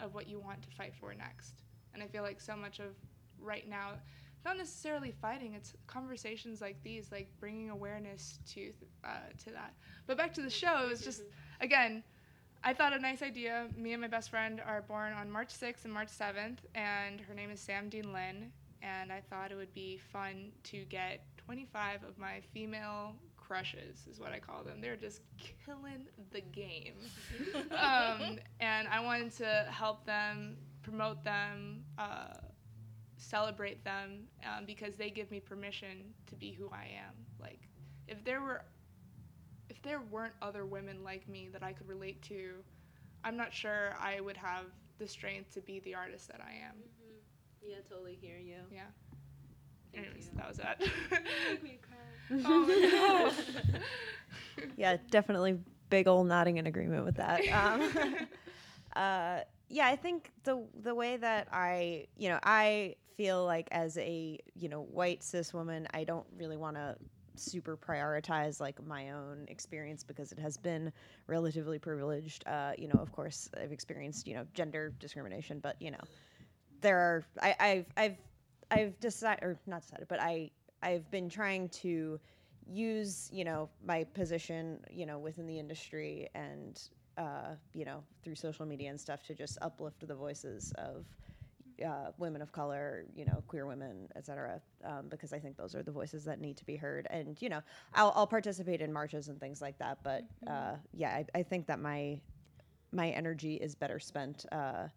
[SPEAKER 3] of what you want to fight for next. And I feel like so much of right now, not necessarily fighting, it's conversations like these, like bringing awareness to uh, to that. But back to the show, it was just again. I thought a nice idea. Me and my best friend are born on March 6th and March 7th, and her name is Sam Dean Lynn. And I thought it would be fun to get 25 of my female crushes, is what I call them. They're just killing the game. [LAUGHS] um, and I wanted to help them, promote them, uh, celebrate them, um, because they give me permission to be who I am. Like, if there were if there weren't other women like me that I could relate to, I'm not sure I would have the strength to be the artist that I am.
[SPEAKER 2] Yeah, totally hear you.
[SPEAKER 3] Yeah. Anyways, that was that. [LAUGHS]
[SPEAKER 4] Yeah, definitely big old nodding in agreement with that. Um, [LAUGHS] uh, yeah, I think the the way that I, you know, I feel like as a you know white cis woman, I don't really want to super prioritize like my own experience because it has been relatively privileged. Uh, you know, of course, I've experienced you know gender discrimination, but you know, there are I, I've I've I've decided or not decided, but I I've been trying to use you know my position you know within the industry and uh, you know through social media and stuff to just uplift the voices of uh, women of color, you know, queer women, et cetera, um, because I think those are the voices that need to be heard. And you know, I'll, I'll participate in marches and things like that. But uh, yeah, I, I think that my my energy is better spent uh,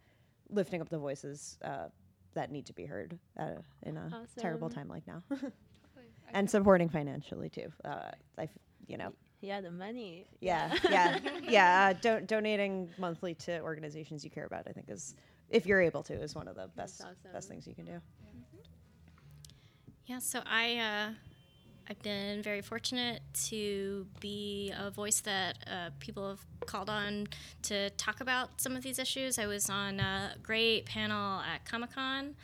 [SPEAKER 4] lifting up the voices uh, that need to be heard uh, in a terrible time like now, [LAUGHS] and supporting financially too. Uh, I, f- you know,
[SPEAKER 2] Yeah, the money.
[SPEAKER 4] yeah, [LAUGHS] yeah, yeah. Uh, do- donating monthly to organizations you care about, I think, is if you're able to, is one of the best
[SPEAKER 2] awesome.
[SPEAKER 4] best things you can do.
[SPEAKER 5] Yeah, so I uh, I've been very fortunate to be a voice that uh, people have called on to talk about some of these issues. I was on a great panel at Comic Con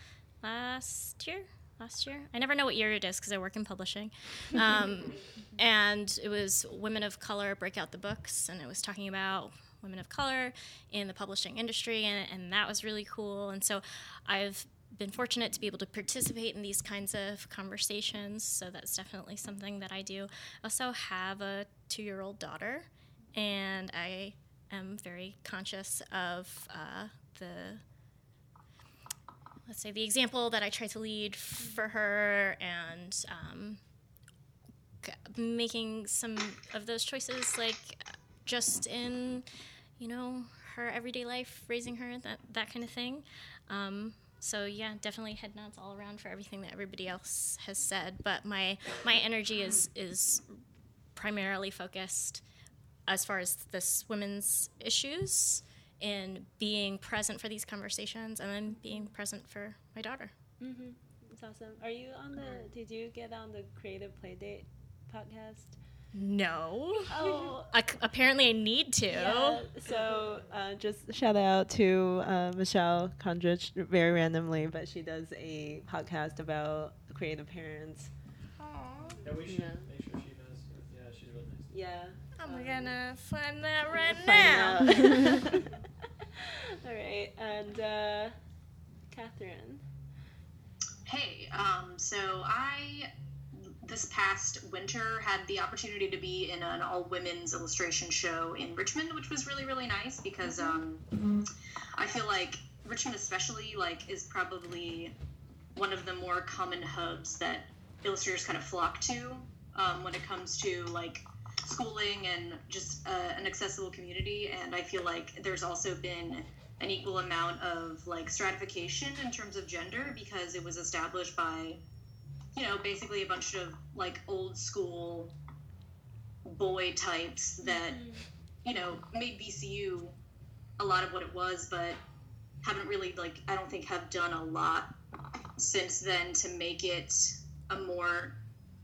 [SPEAKER 5] last year. Last year, I never know what year it is because I work in publishing, [LAUGHS] um, and it was women of color break out the books, and it was talking about women of color in the publishing industry, and, and that was really cool. And so, I've been fortunate to be able to participate in these kinds of conversations. So that's definitely something that I do. I also have a two year old daughter, and I am very conscious of uh, the let's say the example that I try to lead for her and um, making some of those choices like just in you know her everyday life raising her that that kind of thing um, so yeah definitely head nods all around for everything that everybody else has said but my my energy is is primarily focused as far as this women's issues in being present for these conversations and then being present for my daughter
[SPEAKER 2] Mm-hmm. That's awesome. Are you on the? Did you get on the Creative Playdate podcast?
[SPEAKER 5] No
[SPEAKER 2] Oh, [LAUGHS]
[SPEAKER 5] I c apparently i need to
[SPEAKER 2] Yeah, so uh, just shout out to uh, Michelle Kondrich very randomly, but she does a podcast about creative parents.
[SPEAKER 3] Aw.
[SPEAKER 1] Yeah, we
[SPEAKER 2] should Yeah.
[SPEAKER 1] make sure she does. Yeah, she's really nice.
[SPEAKER 2] Yeah.
[SPEAKER 5] i'm
[SPEAKER 2] um,
[SPEAKER 5] gonna find that right [LAUGHS]
[SPEAKER 2] find
[SPEAKER 5] now. [LAUGHS]
[SPEAKER 2] All right, and uh, Cathryn.
[SPEAKER 6] Hey, Um, so I this past winter had the opportunity to be in an all women's illustration show in Richmond, which was really really nice because um, I feel like Richmond especially like is probably one of the more common hubs that illustrators kind of flock to um, when it comes to like schooling and just uh, an accessible community. And I feel like there's also been an equal amount of like stratification in terms of gender because it was established by you know basically a bunch of like old school boy types that you know made VCU a lot of what it was but haven't really like I don't think have done a lot since then to make it a more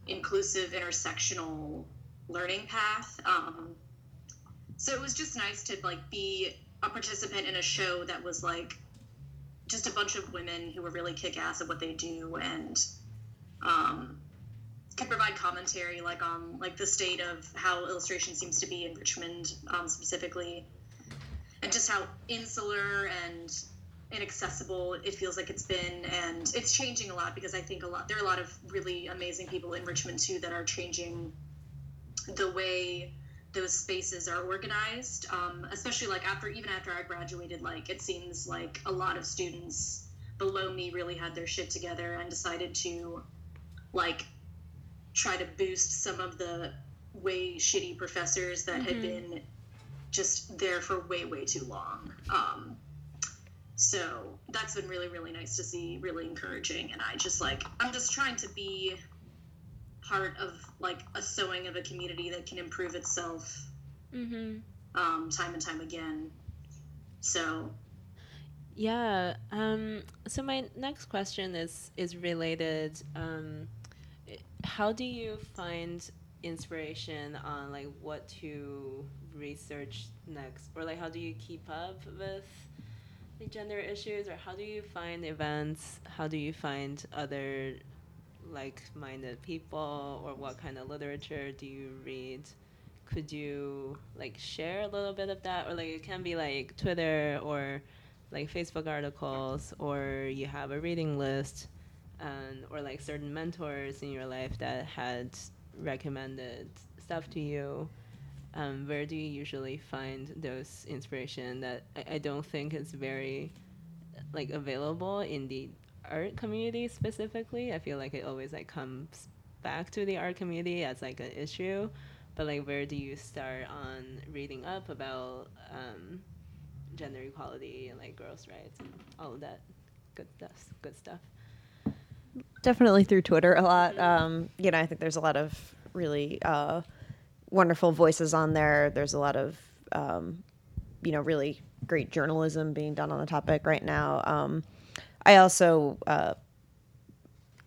[SPEAKER 6] inclusive intersectional learning path. Um, so it was just nice to like be a participant in a show that was like just a bunch of women who were really kick ass at what they do and um, could provide commentary like on like the state of how illustration seems to be in Richmond um, specifically, and just how insular and inaccessible it feels like it's been, and it's changing a lot because I think a lot there are a lot of really amazing people in Richmond too that are changing the way those spaces are organized um, especially like after even after i graduated like it seems like a lot of students below me really had their shit together and decided to like try to boost some of the way shitty professors that had been just there for way way too long um, so that's been really really nice to see really encouraging and i just like i'm just trying to be part of like a sewing of a community that can improve itself
[SPEAKER 2] Mm-hmm.
[SPEAKER 6] um, time and time again. So
[SPEAKER 2] Yeah. Um, so my next question is is related. Um, how do you find inspiration on like what to research next, or like how do you keep up with the gender issues, or how do you find events? How do you find other like-minded people, or what kind of literature do you read? Could you like share a little bit of that, or like it can be like Twitter or like Facebook articles, or you have a reading list, or like certain mentors in your life that had recommended stuff to you. Um, where do you usually find those inspiration that I, I don't think is very like available in the art community specifically? I feel like it always like comes back to the art community as like an issue, but like where do you start on reading up about um, gender equality and like girls' rights and all of that good stuff? Good stuff.
[SPEAKER 4] Definitely through Twitter a lot. Um, you know, I think there's a lot of really uh, wonderful voices on there. There's a lot of um, you know really great journalism being done on the topic right now. Um, I also uh,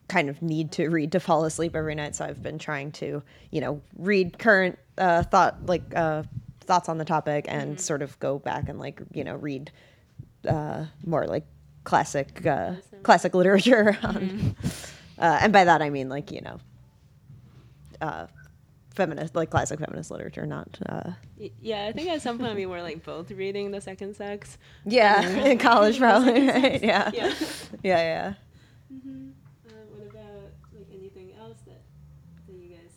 [SPEAKER 4] kind of need to read to fall asleep every night, so I've been trying to you know read current uh, thought like uh, thoughts on the topic and sort of go back and like you know read uh, more like classic uh, classic literature [LAUGHS] on, uh, and by that I mean like you know uh, feminist like classic feminist literature not uh,
[SPEAKER 2] Y- Yeah, I think at some point we were like both reading The Second Sex.
[SPEAKER 4] yeah [LAUGHS] in college probably right? Yeah.
[SPEAKER 2] Yeah. [LAUGHS]
[SPEAKER 4] yeah yeah.
[SPEAKER 2] Uh, what about like anything else that, that you guys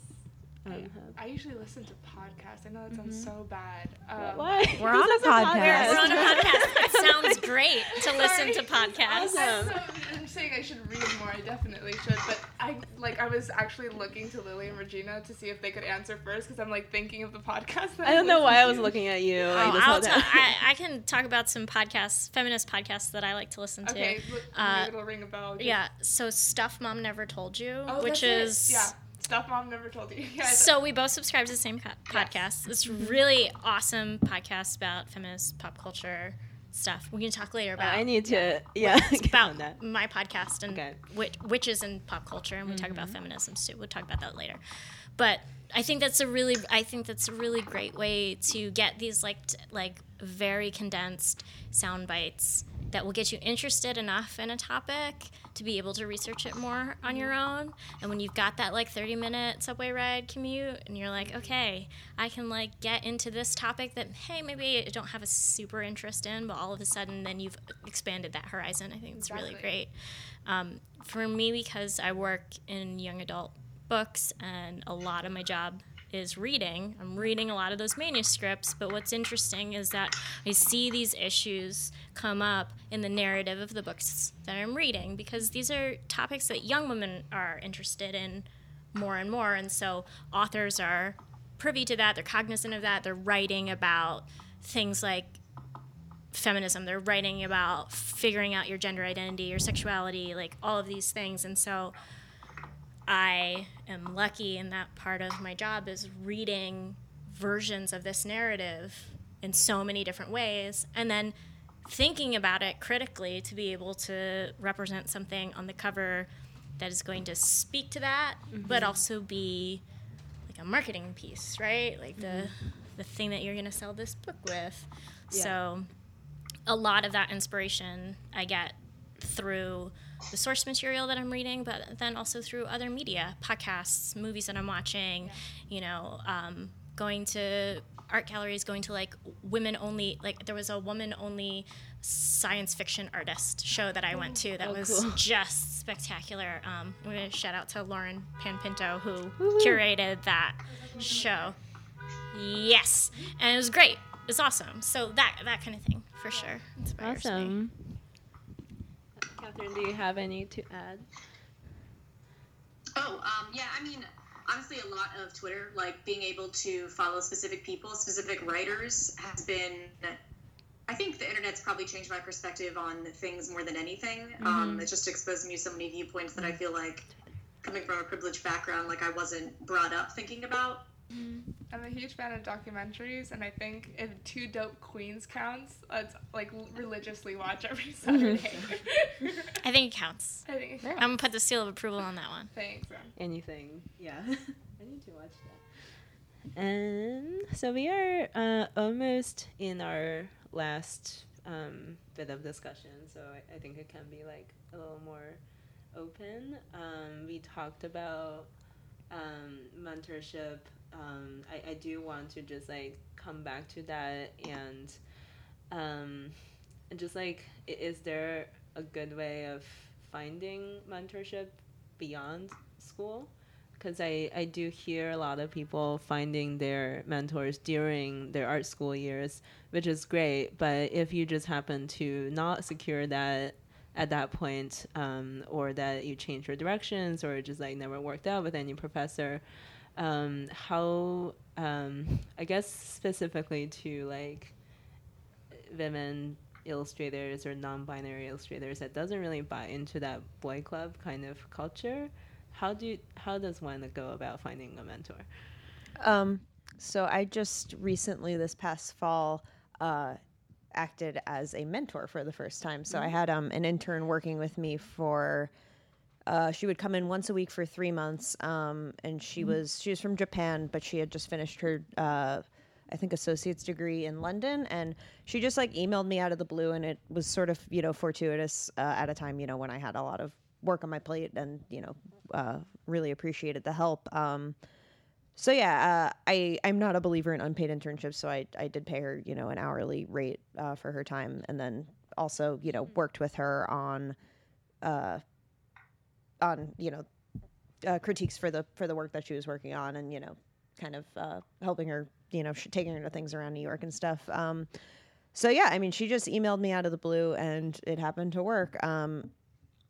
[SPEAKER 2] um, have?
[SPEAKER 3] I usually listen to podcasts. I know that sounds so bad. Um,
[SPEAKER 2] Why?
[SPEAKER 4] We're on a
[SPEAKER 2] is
[SPEAKER 4] podcast.
[SPEAKER 5] We're on a podcast. It sounds great to listen to
[SPEAKER 3] Sorry.
[SPEAKER 5] podcasts.
[SPEAKER 3] I'm, so, I'm saying I should read more. I definitely should, but I like I was actually looking to Lily and Regina to see if they could answer first because I'm like thinking of the podcast. That
[SPEAKER 2] I don't know why I was looking at you.
[SPEAKER 5] Oh,
[SPEAKER 2] like,
[SPEAKER 5] I'll
[SPEAKER 2] whole
[SPEAKER 5] t-
[SPEAKER 2] time.
[SPEAKER 5] I, [LAUGHS] I can talk about some podcasts, feminist podcasts that I like to listen to.
[SPEAKER 3] Okay,
[SPEAKER 5] Uh,
[SPEAKER 3] it'll ring a bell. just-
[SPEAKER 5] Yeah, so Stuff Mom Never Told You,
[SPEAKER 3] Oh,
[SPEAKER 5] which
[SPEAKER 3] is it.
[SPEAKER 5] is
[SPEAKER 3] yeah, stuff mom never told you. Yeah,
[SPEAKER 5] So we both subscribe to the same co- podcast. It's really awesome podcast about feminist pop culture stuff. We can talk later about.
[SPEAKER 2] I need to, yeah, [LAUGHS]
[SPEAKER 5] it's about
[SPEAKER 2] that.
[SPEAKER 5] my podcast and
[SPEAKER 2] Okay.
[SPEAKER 5] witch, witches in pop culture, and we talk about mm-hmm. feminism too. We'll talk about that later. But I think that's a really, I think that's a really great way to get these like, t- like very condensed sound bites that will get you interested enough in a topic to be able to research it more on your own. And when you've got that like 30 minute subway ride commute and you're like, okay, I can like get into this topic that, hey, maybe I don't have a super interest in, but all of a sudden then you've expanded that horizon. I think it's really great. Um, for me, because I work in young adult books and a lot of my job is reading. I'm reading a lot of those manuscripts, but what's interesting is that I see these issues come up in the narrative of the books that I'm reading because these are topics that young women are interested in more and more. And so authors are privy to that, they're cognizant of that, they're writing about things like feminism, they're writing about figuring out your gender identity, your sexuality, like all of these things. And so I am lucky in that part of my job is reading versions of this narrative in so many different ways and then thinking about it critically to be able to represent something on the cover that is going to speak to that but mm-hmm. also be like a marketing piece right? Like the mm-hmm. the thing that you're going to sell this book with.
[SPEAKER 2] Yeah.
[SPEAKER 5] so a lot of that inspiration I get through the source material that I'm reading, but then also through other media, podcasts, movies that I'm watching, you know, um, going to art galleries, going to like women only, like there was a woman only science fiction artist show that I went to that
[SPEAKER 2] Oh,
[SPEAKER 5] was
[SPEAKER 2] cool. [LAUGHS]
[SPEAKER 5] just spectacular. Um, I'm going to shout out to Lauren Panepinto who curated that show. Yes, and it was great. It was awesome. So that that kind of thing for sure inspires me.
[SPEAKER 2] Awesome. Cathryn, do you have any to add?
[SPEAKER 6] Oh, um, yeah. I mean, honestly, a lot of Twitter, like being able to follow specific people, specific writers, has been. I think the internet's probably changed my perspective on things more than anything. Um, it's just exposed me to so many viewpoints that I feel like, coming from a privileged background, like I wasn't brought up thinking about.
[SPEAKER 3] I'm a huge fan of documentaries, and I think if Two Dope Queens counts, let's like religiously watch every [LAUGHS] Saturday. [LAUGHS]
[SPEAKER 5] I think it counts.
[SPEAKER 3] I think.
[SPEAKER 5] I'm gonna put the seal of approval on that one.
[SPEAKER 3] Thanks.
[SPEAKER 2] Anything? Yeah. [LAUGHS] I need to watch that. And so we are uh, almost in our last um, bit of discussion, so I, I think it can be like a little more open. Um, we talked about um, mentorship. Um, I, I do want to just like come back to that and um, just like is there a good way of finding mentorship beyond school? Because I, I do hear a lot of people finding their mentors during their art school years, which is great. But if you just happen to not secure that at that point, um, or that you change your directions, or just like never worked out with any professor, um, how um, I guess specifically to like women illustrators or non-binary illustrators that doesn't really buy into that boy club kind of culture how do you, how does one go about finding a mentor
[SPEAKER 4] Um, so I just recently, this past fall, uh, acted as a mentor for the first time. So I had um, an intern working with me for. Uh, she would come in once a week for three months, um, and she was she was from Japan, but she had just finished her. Uh, I think associate's degree in London, and she just like emailed me out of the blue, and it was sort of you know fortuitous uh, at a time you know when I had a lot of work on my plate, and you know uh, really appreciated the help. Um, so yeah, uh, I I'm not a believer in unpaid internships, so I I did pay her you know an hourly rate uh, for her time, and then also you know worked with her on, uh, on you know, uh, critiques for the for the work that she was working on, and you know, kind of uh, helping her you know sh- taking her to things around New York and stuff. Um, so yeah, I mean, she just emailed me out of the blue, and it happened to work. Um,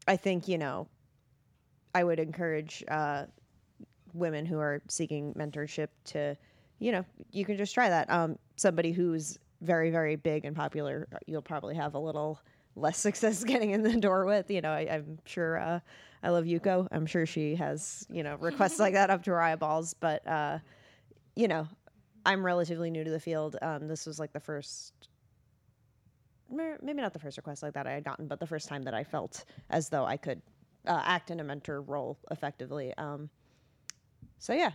[SPEAKER 4] I think you know, I would encourage. Uh, women who are seeking mentorship to you know you can just try that um somebody who's very very big and popular you'll probably have a little less [LAUGHS] success getting in the door with you know I, i'm sure uh i love yuko. I'm sure she has you know requests like [LAUGHS] that up to her eyeballs but uh you know i'm relatively new to the field. Um this was like the first maybe not the first request like that i had gotten but the first time that i felt as though i could uh, act in a mentor role effectively. Um so yeah,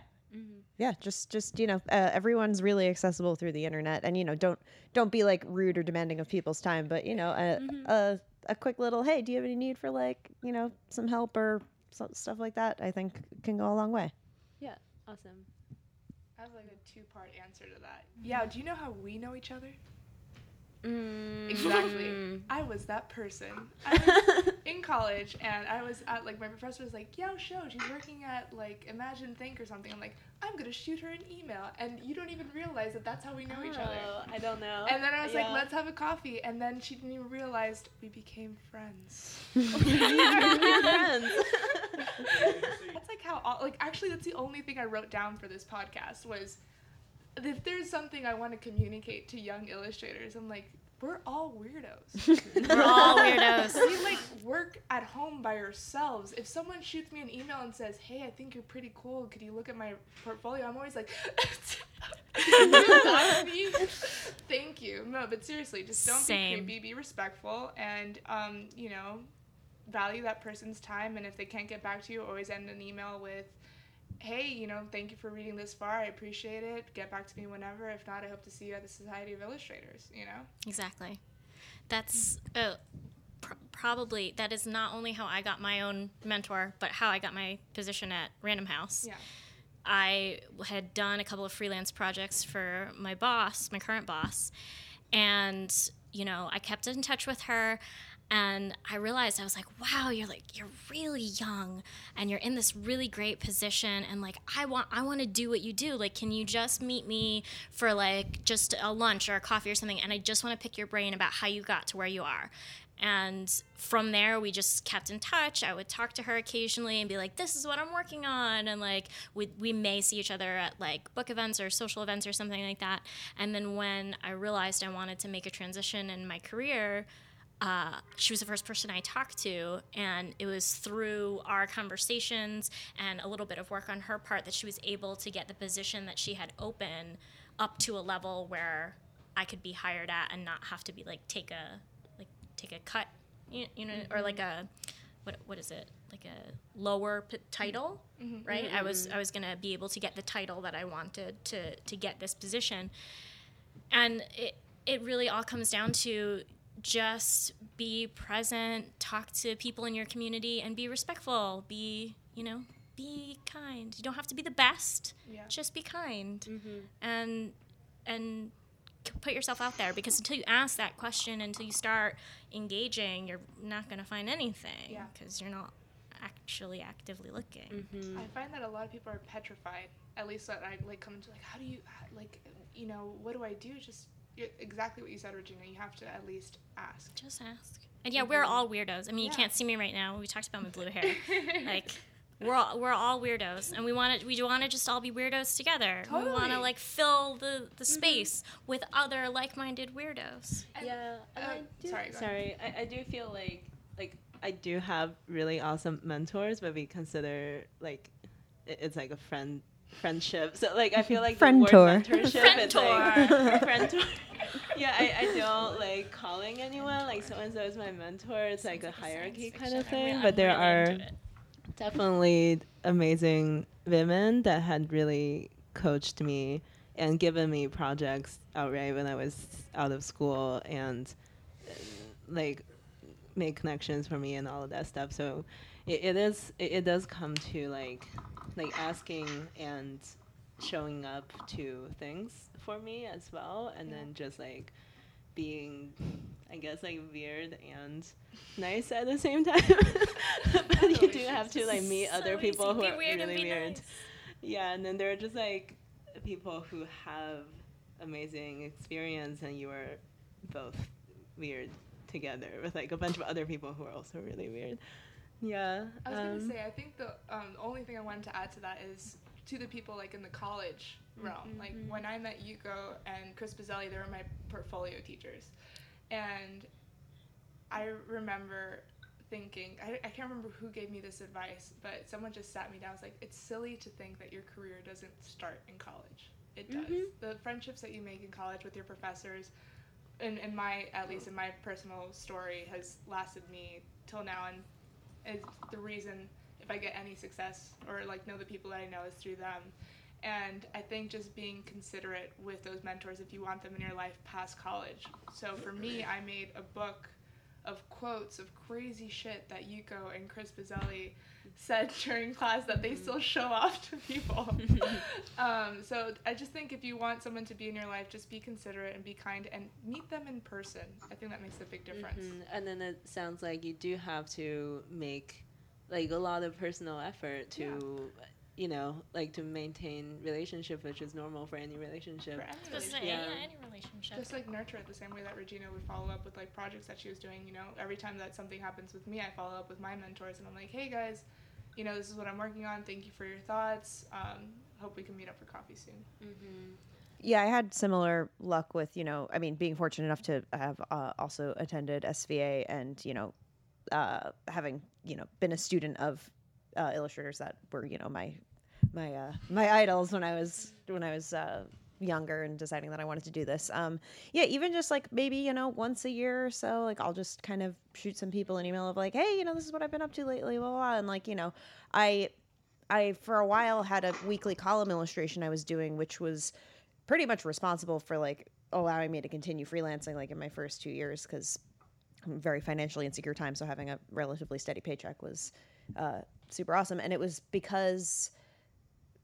[SPEAKER 4] yeah, just just you know, uh, everyone's really accessible through the internet, and you know, don't don't be like rude or demanding of people's time, but you know, a a, a quick little hey, do you have any need for like you know some help or so, stuff like that? I think can go a long way.
[SPEAKER 2] Yeah, awesome.
[SPEAKER 3] I have like a two part answer to that. Yeah, do you know how we know each other?
[SPEAKER 2] Mm.
[SPEAKER 3] Exactly. I was that person. I was [LAUGHS] in college and I was at like my professor was like, "Yo, show, she's working at like Imagine Think or something." I'm like, "I'm gonna shoot her an email," and you don't even realize that that's how we know each other.
[SPEAKER 2] Oh, I don't know.
[SPEAKER 3] And then I was like, "Let's have a coffee," and then she didn't even realize we became friends. [LAUGHS]
[SPEAKER 2] friends. [LAUGHS]
[SPEAKER 3] That's like how all, like actually that's the only thing I wrote down for this podcast was if there's something I want to communicate to young illustrators, I'm like, we're all weirdos. [LAUGHS]
[SPEAKER 5] We're all weirdos.
[SPEAKER 3] we like work at home by ourselves. If someone shoots me an email and says, "Hey, I think you're pretty cool. Could you look at my portfolio?" I'm always like, [LAUGHS] "Thank you." No, but seriously, just don't
[SPEAKER 5] Same.
[SPEAKER 3] be creepy. Be respectful, and um, you know, value that person's time. And if they can't get back to you, always end an email with. Hey, you know, thank you for reading this far. I appreciate it. Get back to me whenever. If not, I hope to see you at the Society of Illustrators. You know.
[SPEAKER 5] Exactly. That's uh, pr- probably that is not only how I got my own mentor, but how I got my position at Random House.
[SPEAKER 3] Yeah.
[SPEAKER 5] I had done a couple of freelance projects for my boss, my current boss, and you know, I kept in touch with her and I realized I was like, wow, you're like you're really young and you're in this really great position and like I want I want to do what you do. Like can you just meet me for like just a lunch or a coffee or something and I just want to pick your brain about how you got to where you are. And from there, we just kept in touch. I would talk to her occasionally and be like, "This is what I'm working on," and like we we may see each other at like book events or social events or something like that. And then when I realized I wanted to make a transition in my career, uh, she was the first person I talked to, and it was through our conversations and a little bit of work on her part that she was able to get the position that she had open up to a level where I could be hired at and not have to be like take a like take a cut, you, you know, or like a what what is it? Like a lower p- title, right? I was I was gonna be able to get the title that I wanted to to get this position, and it it really all comes down to just be present, talk to people in your community, and be respectful. Be you know be kind. You don't have to be the best.
[SPEAKER 3] Yeah.
[SPEAKER 5] Just be kind, Mm-hmm. and and put yourself out there because until you ask that question, until you start engaging, you're not gonna find anything
[SPEAKER 3] Yeah.
[SPEAKER 5] because you're not actually actively looking. Mm-hmm.
[SPEAKER 3] I find that a lot of people are petrified. At least that I like come to like, how do you like, you know, what do I do? Just y- exactly what you said, Regina. You have to at least ask.
[SPEAKER 5] Just ask. And yeah, we're all weirdos. I mean, you can't see me right now. We talked about my blue hair. [LAUGHS] like we're all, we're all weirdos, and we want to we want to just all be weirdos together. We want to like fill the the space with other like-minded weirdos.
[SPEAKER 3] And-
[SPEAKER 2] yeah, and
[SPEAKER 3] uh,
[SPEAKER 2] I do,
[SPEAKER 3] sorry, go ahead.
[SPEAKER 2] sorry. I, I do feel like like I do have really awesome mentors, but we consider like it's like a friend friendship. So like I feel like the word
[SPEAKER 4] Friendtor.
[SPEAKER 2] mentorship is like
[SPEAKER 5] Friendtor. [LAUGHS]
[SPEAKER 2] friendtor. Yeah, I, I don't like calling anyone like so and so is my mentor. It's like a
[SPEAKER 5] Sounds like a
[SPEAKER 2] hierarchy kind of thing. But there are definitely amazing women that had really coached me and given me projects outright when I was out of school and like made connections for me and all of that stuff. So it, it is it, it does come to like like asking and showing up to things for me as well and then just like being I guess like weird and nice at the same time. [LAUGHS] but you do have to like meet
[SPEAKER 5] So
[SPEAKER 2] other people who
[SPEAKER 5] Be
[SPEAKER 2] are
[SPEAKER 5] weird
[SPEAKER 2] really weird.
[SPEAKER 5] nice.
[SPEAKER 2] Yeah, and then there are just like people who have amazing experience and you are both weird together with like a bunch of other people who are also really weird. Yeah.
[SPEAKER 3] I was
[SPEAKER 2] um,
[SPEAKER 3] gonna say, I think the um, only thing I wanted to add to that is to the people like in the college realm. Like when I met Yuko and Chris Buzelli, they were my portfolio teachers, and I remember thinking, I, I can't remember who gave me this advice, but someone just sat me down. and was like, it's silly to think that your career doesn't start in college. It does. The friendships that you make in college with your professors, in, in my at least in my personal story, has lasted me till now, and is the reason if I get any success or like know the people that I know is through them. And I think just being considerate with those mentors if you want them in your life past college. So for me, I made a book of quotes of crazy shit that Yuko and Chris Buzelli said [LAUGHS] during class that they still show off to people. [LAUGHS] um, so I just think if you want someone to be in your life, just be considerate and be kind and meet them in person. I think that makes a big difference.
[SPEAKER 2] Mhm. And then it sounds like you do have to make like a lot of personal effort to, you know, like to maintain relationship, which is normal for any relationship.
[SPEAKER 3] For any relationship.
[SPEAKER 5] gonna
[SPEAKER 2] Yeah.
[SPEAKER 5] yeah, any relationship.
[SPEAKER 3] Just like nurture it the same way that Regina would follow up with like projects that she was doing, you know, every time that something happens with me, I follow up with my mentors and I'm like, hey guys, you know, this is what I'm working on. Thank you for your thoughts. Um, hope we can meet up for coffee soon.
[SPEAKER 2] Mm-hmm.
[SPEAKER 4] Yeah, I had similar luck with, you know, I mean, being fortunate enough to have uh, also attended SVA and, you know, uh, having, you know, been a student of uh, illustrators that were, you know, my my uh, my idols when I was when I was uh, younger and deciding that I wanted to do this. Um, yeah, even just like maybe you know once a year or so, like I'll just kind of shoot some people an email of like, hey, you know, this is what I've been up to lately, blah blah, blah. and like you know, I I for a while had a weekly column illustration I was doing, which was pretty much responsible for like allowing me to continue freelancing like in my first two years because very financially insecure time, so having a relatively steady paycheck was uh, super awesome. And it was because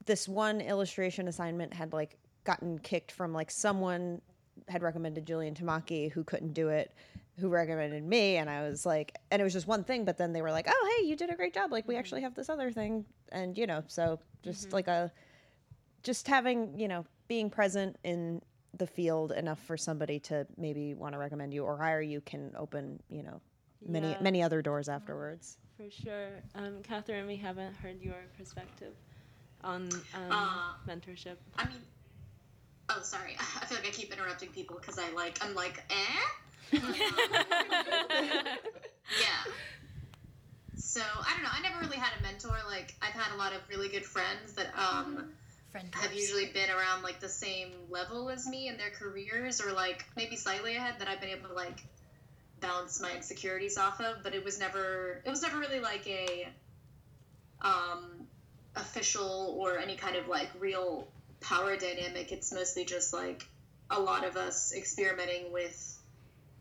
[SPEAKER 4] this one illustration assignment had like gotten kicked from like someone had recommended Jillian Tamaki who couldn't do it, who recommended me, and I was like, and it was just one thing, but then they were like, oh hey, you did a great job. Like we actually have this other thing, and you know, so just mm-hmm. like a just having you know being present in the field enough for somebody to maybe want to recommend you or hire you can open you know many
[SPEAKER 2] Yeah.
[SPEAKER 4] many other doors mm-hmm. afterwards.
[SPEAKER 2] For sure. Um, Cathryn, we haven't heard your perspective on um,
[SPEAKER 6] Uh,
[SPEAKER 2] mentorship.
[SPEAKER 6] I mean, oh, sorry. [LAUGHS] I feel like I keep interrupting people because I like, I'm like, eh? [LAUGHS] yeah. So, I don't know. I never really had a mentor. Like, I've had a lot of really good friends that um,
[SPEAKER 5] Friend
[SPEAKER 6] have usually been around, like, the same level as me in their careers or, like, maybe slightly ahead that I've been able to, like, bounce my insecurities off of. But it was never, it was never really like a, um, official or any kind of like real power dynamic. It's mostly just like a lot of us experimenting with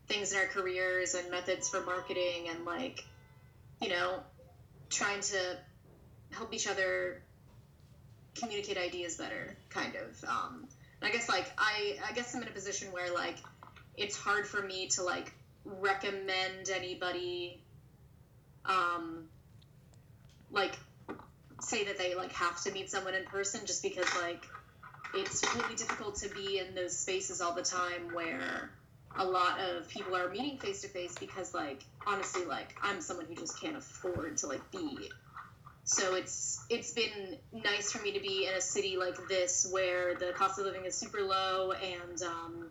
[SPEAKER 6] things in our careers and methods for marketing and like, you know, trying to help each other communicate ideas better, kind of. Um, I guess like I, I guess I'm in a position where like it's hard for me to like recommend anybody, um, like say that they like have to meet someone in person just because like it's really difficult to be in those spaces all the time where a lot of people are meeting face to face because like honestly like I'm someone who just can't afford to like be. So it's it's been nice for me to be in a city like this where the cost of living is super low and um,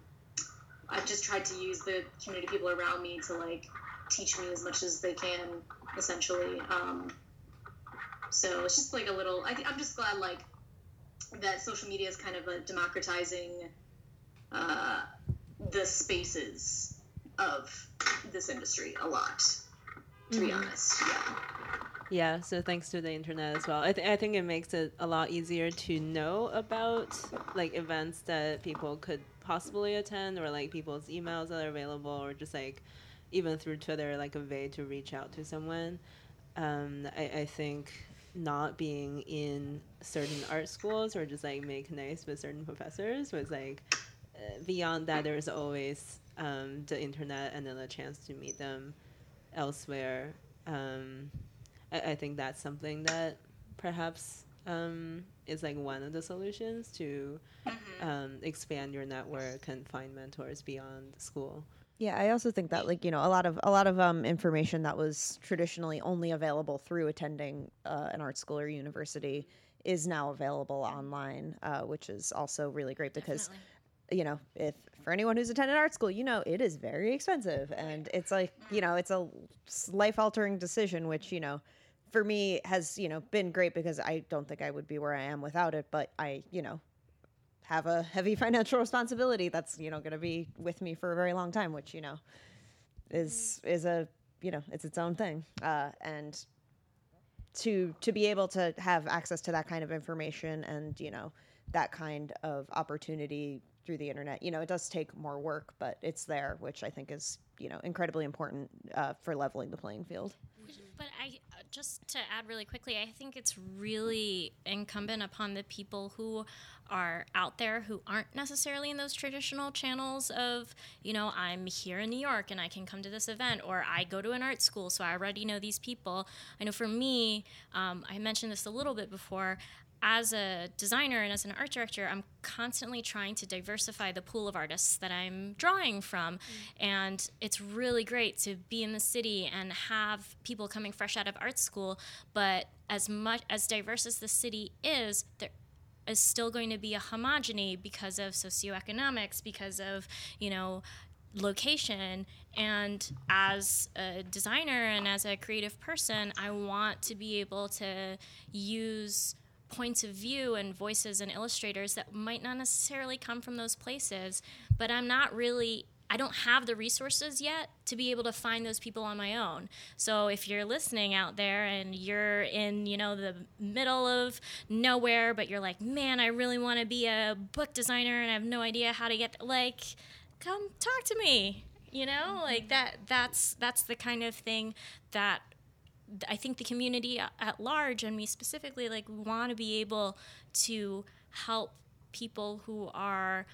[SPEAKER 6] I've just tried to use the community people around me to like teach me as much as they can essentially um, so it's just like a little. I, I'm just glad like that social media is kind of a democratizing uh, the spaces of this industry a lot. To be honest, yeah.
[SPEAKER 2] Yeah, so thanks to the internet as well. I, th- I think it makes it a lot easier to know about like events that people could possibly attend or like people's emails that are available or just like even through Twitter, like a way to reach out to someone. Um, I, I think not being in certain art schools or just like make nice with certain professors was like uh, beyond that there's always um, the internet and then a chance to meet them elsewhere um, I, I think that's something that perhaps um, is like one of the solutions to um, expand your network and find mentors beyond school.
[SPEAKER 4] Yeah, I also think that like you know a lot of a lot of um, information that was traditionally only available through attending uh, an art school or university is now available online, uh, which is also really great because
[SPEAKER 5] Definitely.
[SPEAKER 4] you know if for anyone who's attended art school, you know it is very expensive. And it's like you know it's a life altering decision, which you know for me has you know been great because I don't think I would be where I am without it, but I you know have a heavy [LAUGHS] financial responsibility that's you know going to be with me for a very long time which you know is is a you know it's its own thing uh, and to to be able to have access to that kind of information and you know that kind of opportunity through the internet. You know, it does take more work, but it's there, which I think is you know incredibly important uh, for leveling the playing field.
[SPEAKER 5] But I just to add really quickly, I think it's really incumbent upon the people who are out there who aren't necessarily in those traditional channels of, you know, I'm here in New York and I can come to this event, or I go to an art school, so I already know these people. I know for me, um, I mentioned this a little bit before as a designer and as an art director, I'm constantly trying to diversify the pool of artists that I'm drawing from. Mm. And it's really great to be in the city and have people coming fresh out of art school. But as much as diverse as the city is, there is still going to be a homogeny because of socioeconomics, because of, you know, location and as a designer and as a creative person i want to be able to use points of view and voices and illustrators that might not necessarily come from those places, but I'm not really I don't have the resources yet to be able to find those people on my own. So if you're listening out there and you're in, you know, the middle of nowhere, but you're like, man, I really want to be a book designer and I have no idea how to get like, come talk to me. You know, like that. That's that's the kind of thing that I think the community at large and me specifically like want to be able to help people who are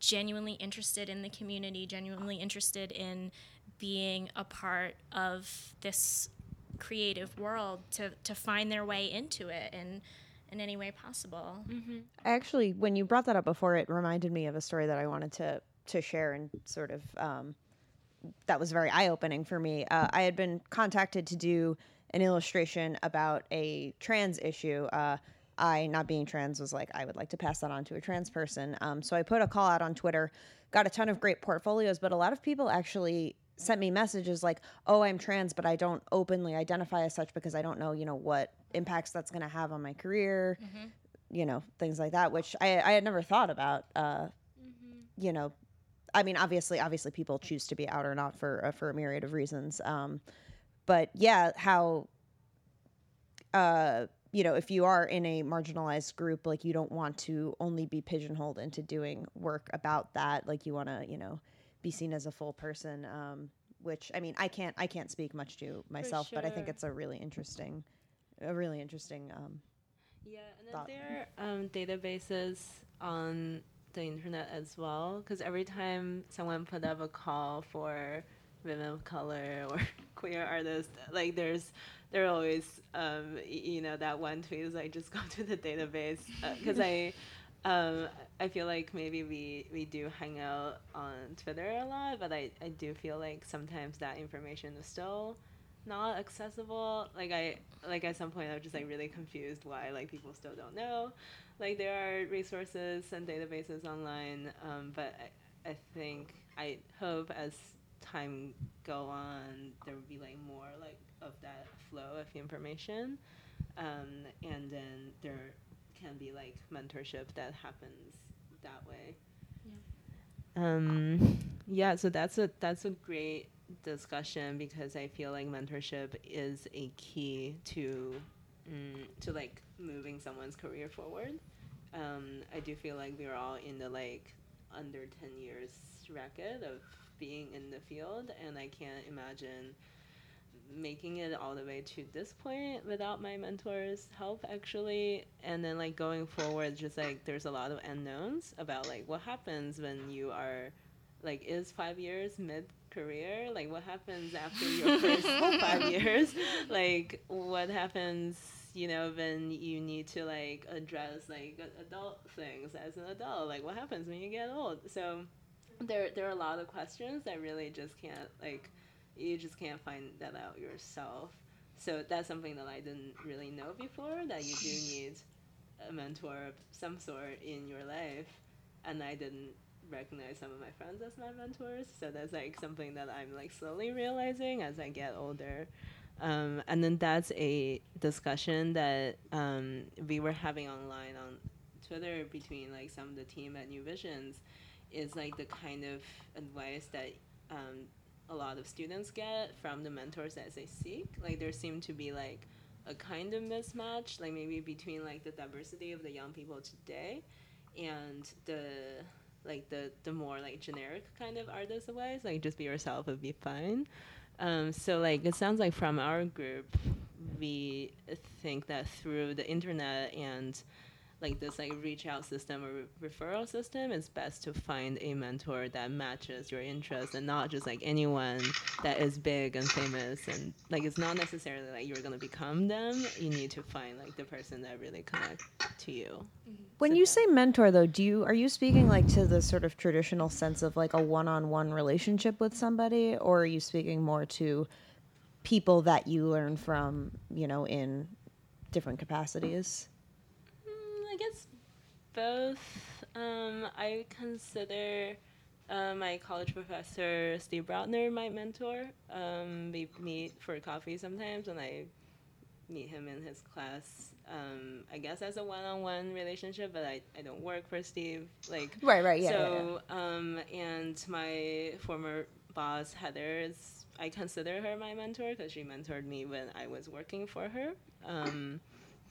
[SPEAKER 5] genuinely interested in the community, genuinely interested in being a part of this creative world to, to find their way into it in in any way possible.
[SPEAKER 4] Mm-hmm. Actually, when you brought that up before, it reminded me of a story that I wanted to to share and sort of um, that was very eye opening for me. Uh, I had been contacted to do an illustration about a trans issue. Uh, I, not being trans, was like, I would like to pass that on to a trans person. Um, so I put a call out on Twitter, got a ton of great portfolios, but a lot of people actually sent me messages like, "Oh, I'm trans, but I don't openly identify as such because I don't know, you know, what impacts that's going to have on my career, mm-hmm. you know, things like that." Which I, I had never thought about. Uh, mm-hmm. You know, I mean, obviously, obviously, people choose to be out or not for uh, for a myriad of reasons. Um, but yeah, how uh, you know, if you are in a marginalized group, like you don't want to only be pigeonholed into doing work about that. Like you want to, you know, be seen as a full person. Um, which I mean, I can't, I can't speak much to myself, sure. but I think it's a really interesting, a really interesting. Um,
[SPEAKER 2] yeah, and then thought. there are um, databases on the internet as well, because every time someone put up a call for women of color [LAUGHS] or queer artists, like there's they're always um, you know that one tweet is like just go to the database because uh, I um, I feel like maybe we we do hang out on Twitter a lot, but I, I do feel like sometimes that information is still not accessible. Like I like at some point I was just like really confused why like people still don't know. Like there are resources and databases online, um, but I, I think I hope as time go on there will be like more like of that flow of information um, and then there can be like mentorship that happens that way yeah. um yeah so that's a that's a great discussion because i feel like mentorship is a key to mm, to like moving someone's career forward. Um, i do feel like we're all in the like under 10 years racket of being in the field and i can't imagine making it all the way to this point without my mentor's help actually. And then like going forward just like there's a lot of unknowns about like what happens when you are like is five years mid career like what happens after your [LAUGHS] first five years? Like what happens you know when you need to like address like adult things as an adult like what happens when you get old so there there are a lot of questions that really just can't like you just can't find that out yourself. So that's something that I didn't really know before that you do [LAUGHS] need a mentor of some sort in your life, and I didn't recognize some of my friends as my mentors. So that's like something that I'm like slowly realizing as I get older. Um, and then that's a discussion that um, we were having online on Twitter between like some of the team at New Visions is like the kind of advice that um, a lot of students get from the mentors that they seek. Like there seem to be like a kind of mismatch, like maybe between like the diversity of the young people today and the like the the more like generic kind of artist advice, like just be yourself would be fine. Um, so like it sounds like from our group, we think that through the internet and like this like reach out system or re- referral system, it's best to find a mentor that matches your interests and not just like anyone that is big and famous and like it's not necessarily like you're gonna become them. You need to find like the person that really connects to you. Mm-hmm.
[SPEAKER 4] When
[SPEAKER 2] So
[SPEAKER 4] you
[SPEAKER 2] that-
[SPEAKER 4] say mentor, though, do you are you speaking like to the sort of traditional sense of like a one-on-one relationship with somebody, or are you speaking more to people that you learn from, you know, in different capacities?
[SPEAKER 2] Both. Um, I consider uh, my college professor Steve Brodner my mentor. Um, we meet for coffee sometimes and I meet him in his class. Um, I guess as a one-on-one relationship, but I, I don't work for Steve. Like
[SPEAKER 4] Right, right, yeah.
[SPEAKER 2] so, um, and my former boss Heather is I consider her my mentor because she mentored me when I was working for her, um,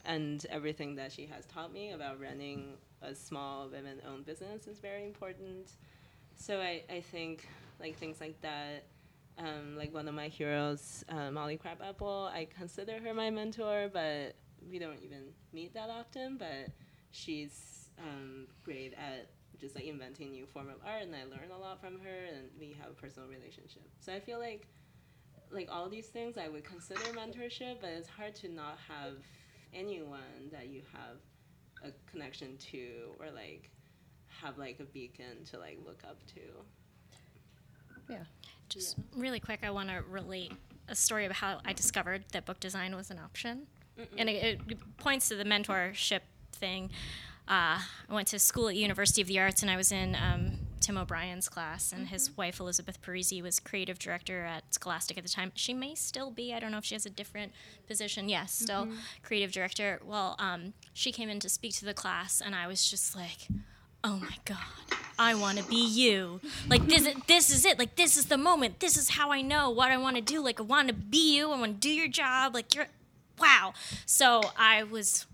[SPEAKER 2] and everything that she has taught me about running a small women-owned business is very important. So I, I think like things like that. Um, like one of my heroes, uh, Molly Crabapple, I consider her my mentor, but we don't even meet that often. But she's um, great at just like inventing new form of art, and I learn a lot from her, and we have a personal relationship. So I feel like like all these things I would consider mentorship, but it's hard to not have anyone that you have a connection to or like have like a beacon to like look up to. Yeah.
[SPEAKER 5] Just really quick, I want to relate a story of how I discovered that book design was an option, and it, it points to the mentorship thing. Uh, I went to school at University of the Arts, and I was in um, Tim O'Brien's class, and his wife Elizabeth Parisi was creative director at Scholastic at the time. She may still be. I don't know if she has a different position. Yes, still creative director. Well, um, she came in to speak to the class, and I was just like, "Oh my god, I want to be you. Like this, this is it. Like this is the moment. This is how I know what I want to do. Like I want to be you. I want to do your job. Like you're, wow. So I was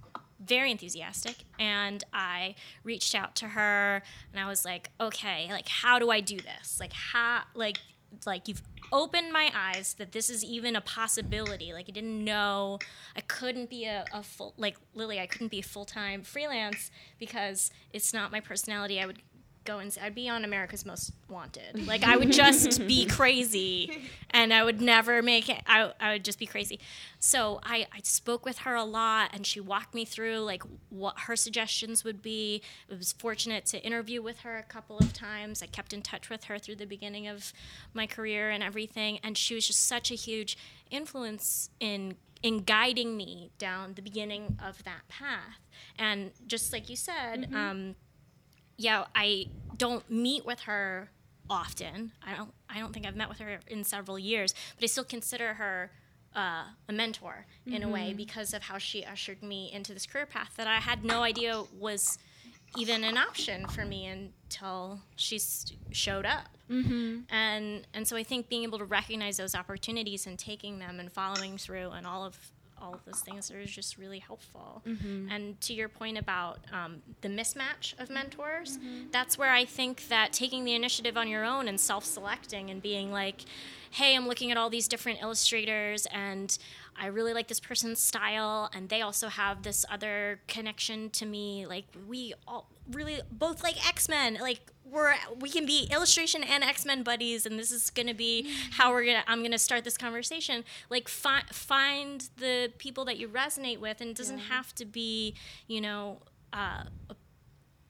[SPEAKER 5] very enthusiastic and I reached out to her and I was like, okay, like how do I do this? Like how, like, like you've opened my eyes that this is even a possibility. Like I didn't know I couldn't be a, a full like Lily. I couldn't be a full time freelance because it's not my personality. I would go and I'd be on America's Most Wanted. [LAUGHS] Like I would just be crazy, and I would never make it. I, I would just be crazy. So I, I spoke with her a lot, and she walked me through like what her suggestions would be. I was fortunate to interview with her a couple of times. I kept in touch with her through the beginning of my career and everything, and she was just such a huge influence in in guiding me down the beginning of that path. And just like you said. Um, yeah, I don't meet with her often. I don't. I don't think I've met with her in several years, but I still consider her uh, a mentor in a way because of how she ushered me into this career path that I had no idea was even an option for me until she showed up. Mm-hmm. And and so I think being able to recognize those opportunities and taking them and following through and all of all of those things are just really helpful. And to your point about um, the mismatch of mentors, that's where I think that taking the initiative on your own and self-selecting and being like, hey, I'm looking at all these different illustrators and I really like this person's style and they also have this other connection to me. Like we all really both like X-Men. Like we're we can be illustration and X-Men buddies and this is going to be how we're going to I'm going to start this conversation. Like fi- find the people that you resonate with and it doesn't have to be, you know, uh,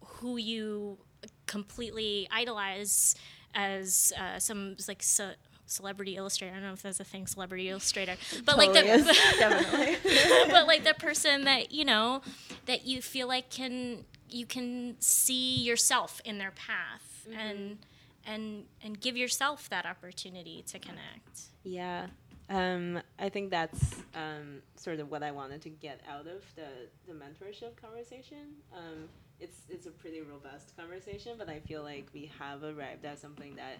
[SPEAKER 5] who you completely idolize as uh, some like ce- celebrity illustrator. I don't know if that's a thing, celebrity illustrator, [LAUGHS] but like the
[SPEAKER 4] is, [LAUGHS] [LAUGHS]
[SPEAKER 5] but like the person that you know that you feel like can you can see yourself in their path and and and give yourself that opportunity to connect.
[SPEAKER 2] Yeah. Um, I think that's um, sort of what I wanted to get out of the, the mentorship conversation. Um, it's it's a pretty robust conversation, but I feel like we have arrived at something that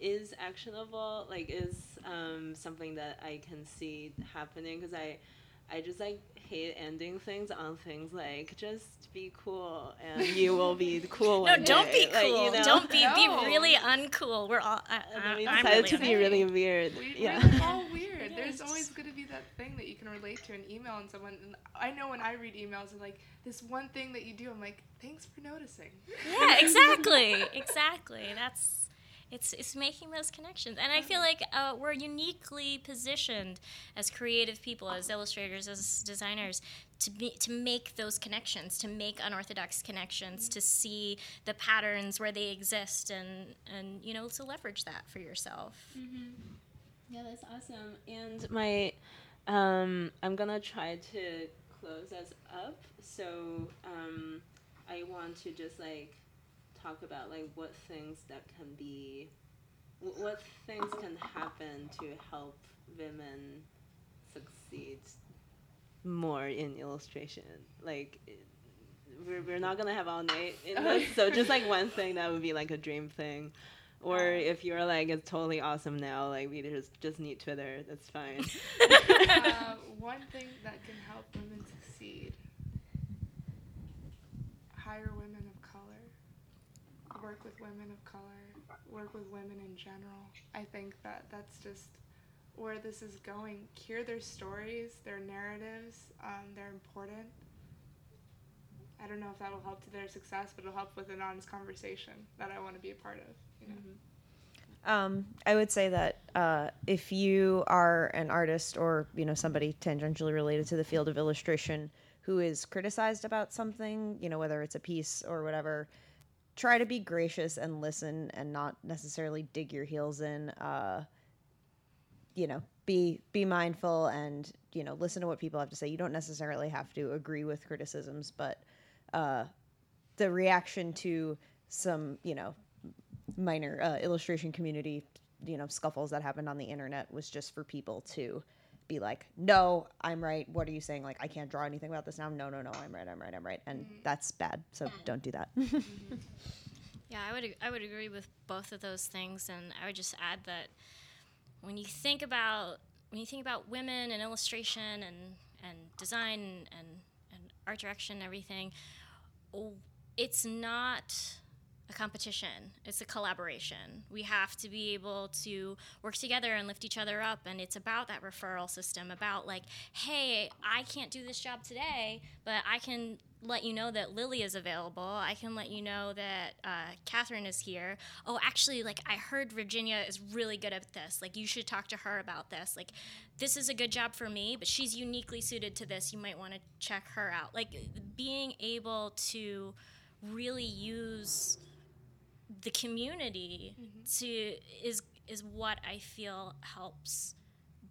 [SPEAKER 2] is actionable, like is um, something that I can see happening because I I just like hate ending things on things like just be cool and you will be cool.
[SPEAKER 5] No,
[SPEAKER 2] one
[SPEAKER 5] don't
[SPEAKER 2] day.
[SPEAKER 5] be
[SPEAKER 2] Like,
[SPEAKER 5] cool.
[SPEAKER 2] you know?
[SPEAKER 5] don't be
[SPEAKER 3] No.
[SPEAKER 5] be really uncool. We're all. I,
[SPEAKER 2] And then we
[SPEAKER 5] I, I'm
[SPEAKER 2] decided
[SPEAKER 5] really
[SPEAKER 2] to be
[SPEAKER 5] uncool.
[SPEAKER 2] really weird.
[SPEAKER 3] We,
[SPEAKER 2] yeah.
[SPEAKER 3] We're all [LAUGHS] weird.
[SPEAKER 5] Yeah,
[SPEAKER 3] There's always going to be that thing that you can relate to an email and someone. And I know when I read emails and like this one thing that you do, I'm like, thanks for noticing.
[SPEAKER 5] Yeah, exactly, exactly. That's it's it's making those connections, and I feel like uh, we're uniquely positioned as creative people, as illustrators, as designers, to be to make those connections, to make unorthodox connections, to see the patterns where they exist, and and you know to leverage that for yourself.
[SPEAKER 2] Yeah, that's awesome. And my, um, I'm gonna try to close us up. So um, I want to just like talk about like what things that can be, what things can happen to help women succeed more in illustration. Like. it- We're, we're not gonna have all night in this, [LAUGHS] so just like one thing that would be like a dream thing, or if you're like it's totally awesome now, like we just just need Twitter, that's fine.
[SPEAKER 3] uh, [LAUGHS] one thing that can help women succeed: hire women work with women of color, work with women in general. I think that that's just where this is going. Hear their stories, their narratives. Um, they're important. I don't know if that will help to their success, but it'll help with an honest conversation that I want to be a part of. You know?
[SPEAKER 4] Um, I would say that uh, if you are an artist or you know somebody tangentially related to the field of illustration who is criticized about something, you know whether it's a piece or whatever, try to be gracious and listen and not necessarily dig your heels in. Uh, you know, be be mindful and you know listen to what people have to say. You don't necessarily have to agree with criticisms, but uh, the reaction to some you know minor uh, illustration community, you know, scuffles that happened on the internet was just for people to be like, no, I'm right. What are you saying? Like, I can't draw anything about this now. No, no, no, I'm right. I'm right. I'm right. And mm-hmm. that's bad. So don't do that. Mm-hmm. [LAUGHS]
[SPEAKER 5] Yeah, I would I would agree with both of those things, and I would just add that when you think about when you think about women and illustration and and design and and art direction and everything, it's not a competition. It's a collaboration. We have to be able to work together and lift each other up. And it's about that referral system about, like, hey, I can't do this job today, but I can let you know that Lily is available. I can let you know that uh, Cathryn is here. Oh, actually, like, I heard Virginia is really good at this. Like, you should talk to her about this. Like, this is a good job for me, but she's uniquely suited to this. You might want to check her out. Like, being able to really use the community mm-hmm. to is is what I feel helps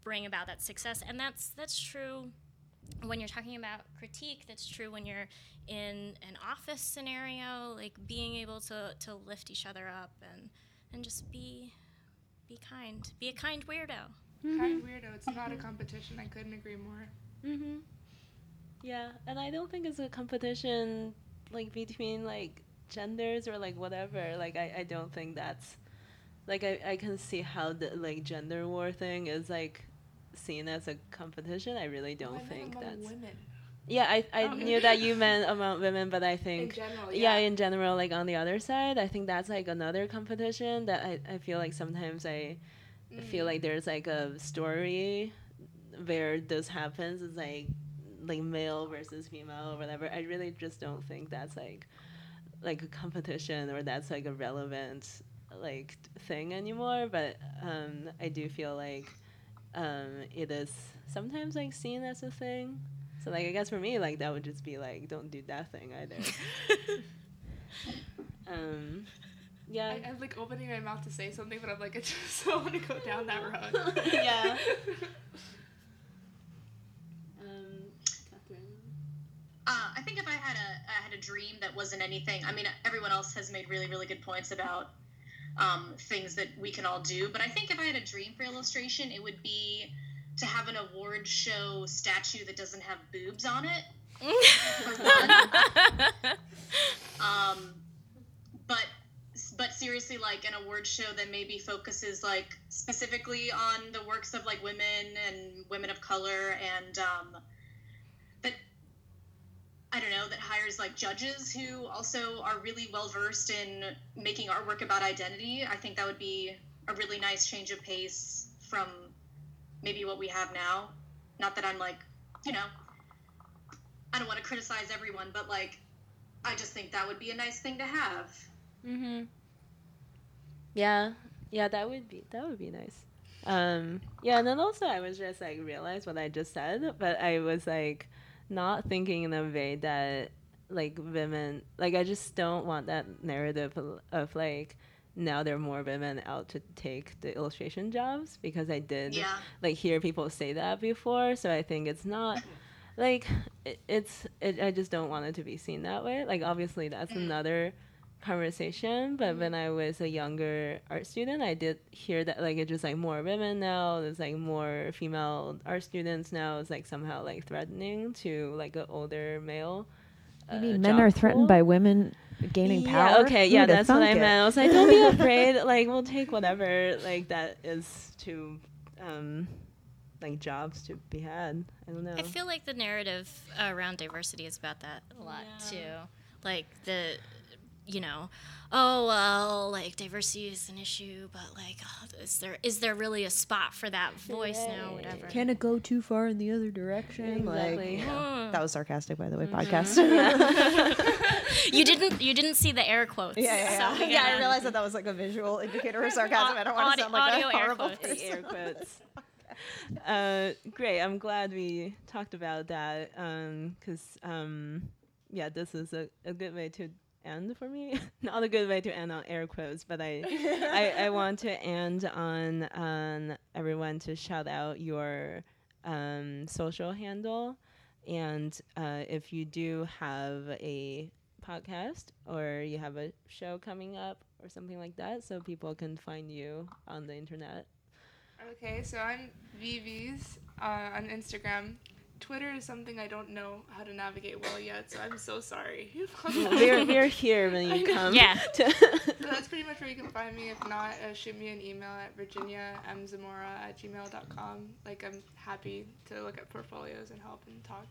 [SPEAKER 5] bring about that success, and that's that's true when you're talking about critique. That's true when you're in an office scenario, like being able to to lift each other up and and just be be kind, be a kind weirdo. Mm-hmm.
[SPEAKER 3] Kind weirdo. It's not a mm-hmm. competition. I couldn't agree more.
[SPEAKER 2] Mm-hmm. Yeah, and I don't think it's a competition like between like genders or like whatever. Like I, I don't think that's like I, I can see how the like gender war thing is like seen as a competition. I really don't
[SPEAKER 3] I
[SPEAKER 2] think that's
[SPEAKER 3] women
[SPEAKER 2] Yeah, I, I
[SPEAKER 3] Oh.
[SPEAKER 2] knew that you meant among women, but I [LAUGHS]
[SPEAKER 3] in
[SPEAKER 2] think
[SPEAKER 3] general.
[SPEAKER 2] yeah.
[SPEAKER 3] Yeah.
[SPEAKER 2] in general like on the other side i think that's like another competition that i, I feel like sometimes i feel
[SPEAKER 3] Mm.
[SPEAKER 2] like there's like a story where this happens is like like male versus female or whatever i really just don't think that's like like a competition or that's like a relevant like thing anymore but um i do feel like um it is sometimes like seen as a thing so like i guess for me like that would just be like don't do that thing either [LAUGHS] [LAUGHS] um yeah
[SPEAKER 3] I, I'm like opening my mouth to say something, but I'm like, [LAUGHS] I just don't want to go down that road.
[SPEAKER 2] Yeah. um Cathryn
[SPEAKER 6] Uh, I think if I had a I had a dream that wasn't anything. I mean, everyone else has made really really good points about um, things that we can all do. But I think if I had a dream for illustration, it would be to have an award show statue that doesn't have boobs on it. For one. [LAUGHS] Um, but but seriously, like an award show that maybe focuses like specifically on the works of like women and women of color and um, I don't know, that hires like judges who also are really well versed in making artwork about identity. I think that would be a really nice change of pace from maybe what we have now. Not that I'm like, you know, I don't want to criticize everyone, but like, I just think that would be a nice thing to have.
[SPEAKER 2] Mm-hmm. Yeah, yeah, that would be that would be nice. Um, yeah, and then also I was just like realized what I just said, but I was like not thinking in a way that like women like I just don't want that narrative of, like now there are more women out to take the illustration jobs because I did
[SPEAKER 6] Yeah.
[SPEAKER 2] like hear people say that before. So I think it's not like it, it's it, I just don't want it to be seen that way. Like obviously that's mm-hmm. another conversation, but when I was a younger art student, I did hear that like it's just like more women now. There's like more female art students now. It's like somehow like threatening to like an older male.
[SPEAKER 4] You
[SPEAKER 2] uh,
[SPEAKER 4] mean men are threatened
[SPEAKER 2] pool.
[SPEAKER 4] by women gaining
[SPEAKER 2] yeah,
[SPEAKER 4] power?
[SPEAKER 2] Okay,
[SPEAKER 4] Who
[SPEAKER 2] yeah,
[SPEAKER 4] would've
[SPEAKER 2] that's what I
[SPEAKER 4] thunk it?
[SPEAKER 2] meant. I was like, don't be [LAUGHS] afraid. Like, we'll take whatever like that is to, um, like jobs to be had. I don't know.
[SPEAKER 5] I feel like the narrative around diversity is about that a lot too. Like the, you know, oh well, like diversity is an issue, but like, oh, is there is there really a spot for that voice now? Whatever.
[SPEAKER 4] Can it go too far in the other direction?
[SPEAKER 2] Exactly.
[SPEAKER 4] Like,
[SPEAKER 5] Mm.
[SPEAKER 4] that was sarcastic, by the way.
[SPEAKER 2] Mm-hmm.
[SPEAKER 4] Podcast. [LAUGHS] [LAUGHS]
[SPEAKER 5] you didn't you didn't see the air quotes.
[SPEAKER 4] yeah, yeah, yeah.
[SPEAKER 5] so,
[SPEAKER 4] yeah, I realized that that was like a visual indicator of [LAUGHS] sarcasm. I don't want to sound like
[SPEAKER 5] audio
[SPEAKER 4] a
[SPEAKER 5] air
[SPEAKER 4] horrible
[SPEAKER 5] quotes.
[SPEAKER 4] Person.
[SPEAKER 2] air quotes. uh, great. I'm glad we talked about that because, um, yeah, this is a, a good way to end for me. [LAUGHS] Not a good way to end on air quotes, but I, I, I [LAUGHS] want to end on on everyone to shout out your um, social handle, and uh, if you do have a podcast or you have a show coming up or something like that, so people can find you on the internet.
[SPEAKER 3] Okay, so I'm VVs uh, on Instagram. Twitter is something I don't know how to navigate well yet, so I'm so sorry. [LAUGHS]
[SPEAKER 2] we're, we're here when you come.
[SPEAKER 5] Yeah. [LAUGHS]
[SPEAKER 2] to-
[SPEAKER 3] So that's pretty much where you can find me. If not, uh, shoot me an email at virginiamzamora at gmail.com. Like, I'm happy to look at portfolios and help and talk.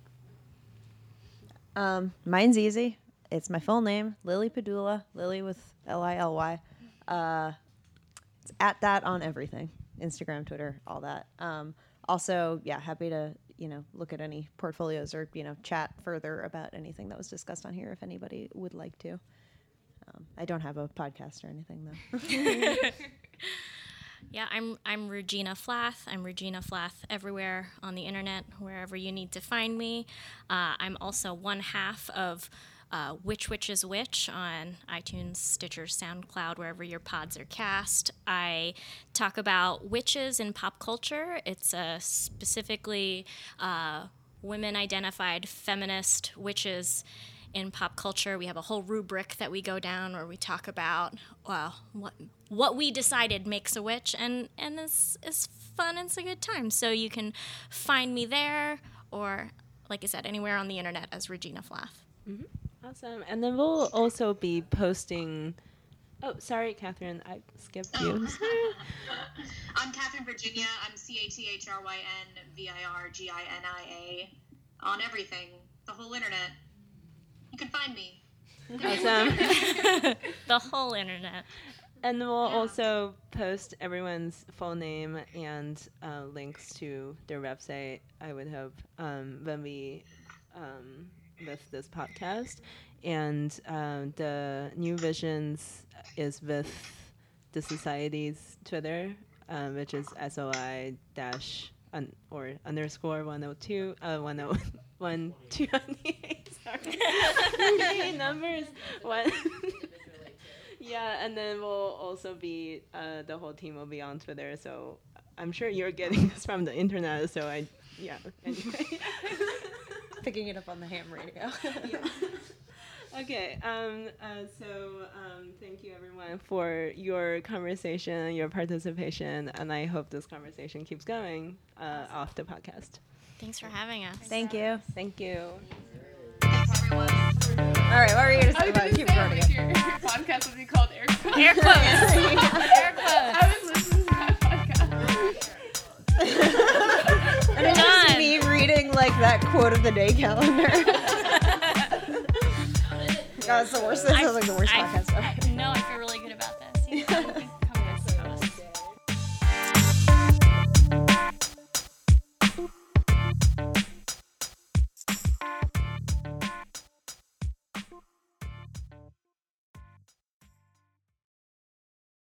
[SPEAKER 4] Um, mine's easy. It's my full name, Lily Padula, Lily with L I L Y. Uh, it's at that on everything Instagram, Twitter, all that. Um, also, yeah, happy to, you know, look at any portfolios or, you know, chat further about anything that was discussed on here if anybody would like to. Um, I don't have a podcast or anything, though. [LAUGHS]
[SPEAKER 5] Yeah, I'm I'm Regina Flath. I'm Regina Flath everywhere on the internet, wherever you need to find me. Uh, I'm also one half of uh, Which Witch is Which on iTunes, Stitcher, SoundCloud, wherever your pods are cast. I talk about witches in pop culture. It's uh, specifically uh, women identified feminist witches in pop culture. We have a whole rubric that we go down where we talk about well what what we decided makes a witch, and and this is fun. And it's a good time. So you can find me there, or like I said, anywhere on the internet as Regina Flath.
[SPEAKER 2] Awesome. And then we'll also be posting. Oh, sorry, Cathryn. I skipped you. [LAUGHS] [LAUGHS]
[SPEAKER 6] I'm Cathryn Virginia. I'm C A T H R Y N V I R G I N I A on everything, the whole internet. You can find me.
[SPEAKER 2] awesome. [LAUGHS]
[SPEAKER 5] The whole internet.
[SPEAKER 2] And we'll also post everyone's full name and uh, links to their website. I would hope um, when we um, with this podcast, and um, the New Visions is with the society's Twitter, um, which is soi dash un- or underscore one hundred two uh two [LAUGHS] Sorry, numbers one. Yeah, and then we'll also be uh, the whole team will be on Twitter. So I'm sure you're getting this from the internet. So I, yeah. Anyway. [LAUGHS]
[SPEAKER 4] Picking it up on the ham radio. [LAUGHS]
[SPEAKER 2] okay. Um. Uh, so um. Thank you everyone for your conversation, your participation, and I hope this conversation keeps going uh, off the podcast.
[SPEAKER 5] Thanks for having us.
[SPEAKER 4] Thank you.
[SPEAKER 2] Thank you.
[SPEAKER 4] All right, what were you going to say about it? Keep running it.
[SPEAKER 3] your, your [LAUGHS] podcast would be called Air Quotes.
[SPEAKER 5] Air quotes. [LAUGHS] Air quotes.
[SPEAKER 3] I was listening to that podcast.
[SPEAKER 4] And it's just me reading like that quote of the day calendar. [LAUGHS] That's the worst. This is like the worst
[SPEAKER 5] I,
[SPEAKER 4] podcast ever.
[SPEAKER 5] I, no, I feel really good about this. [LAUGHS] You?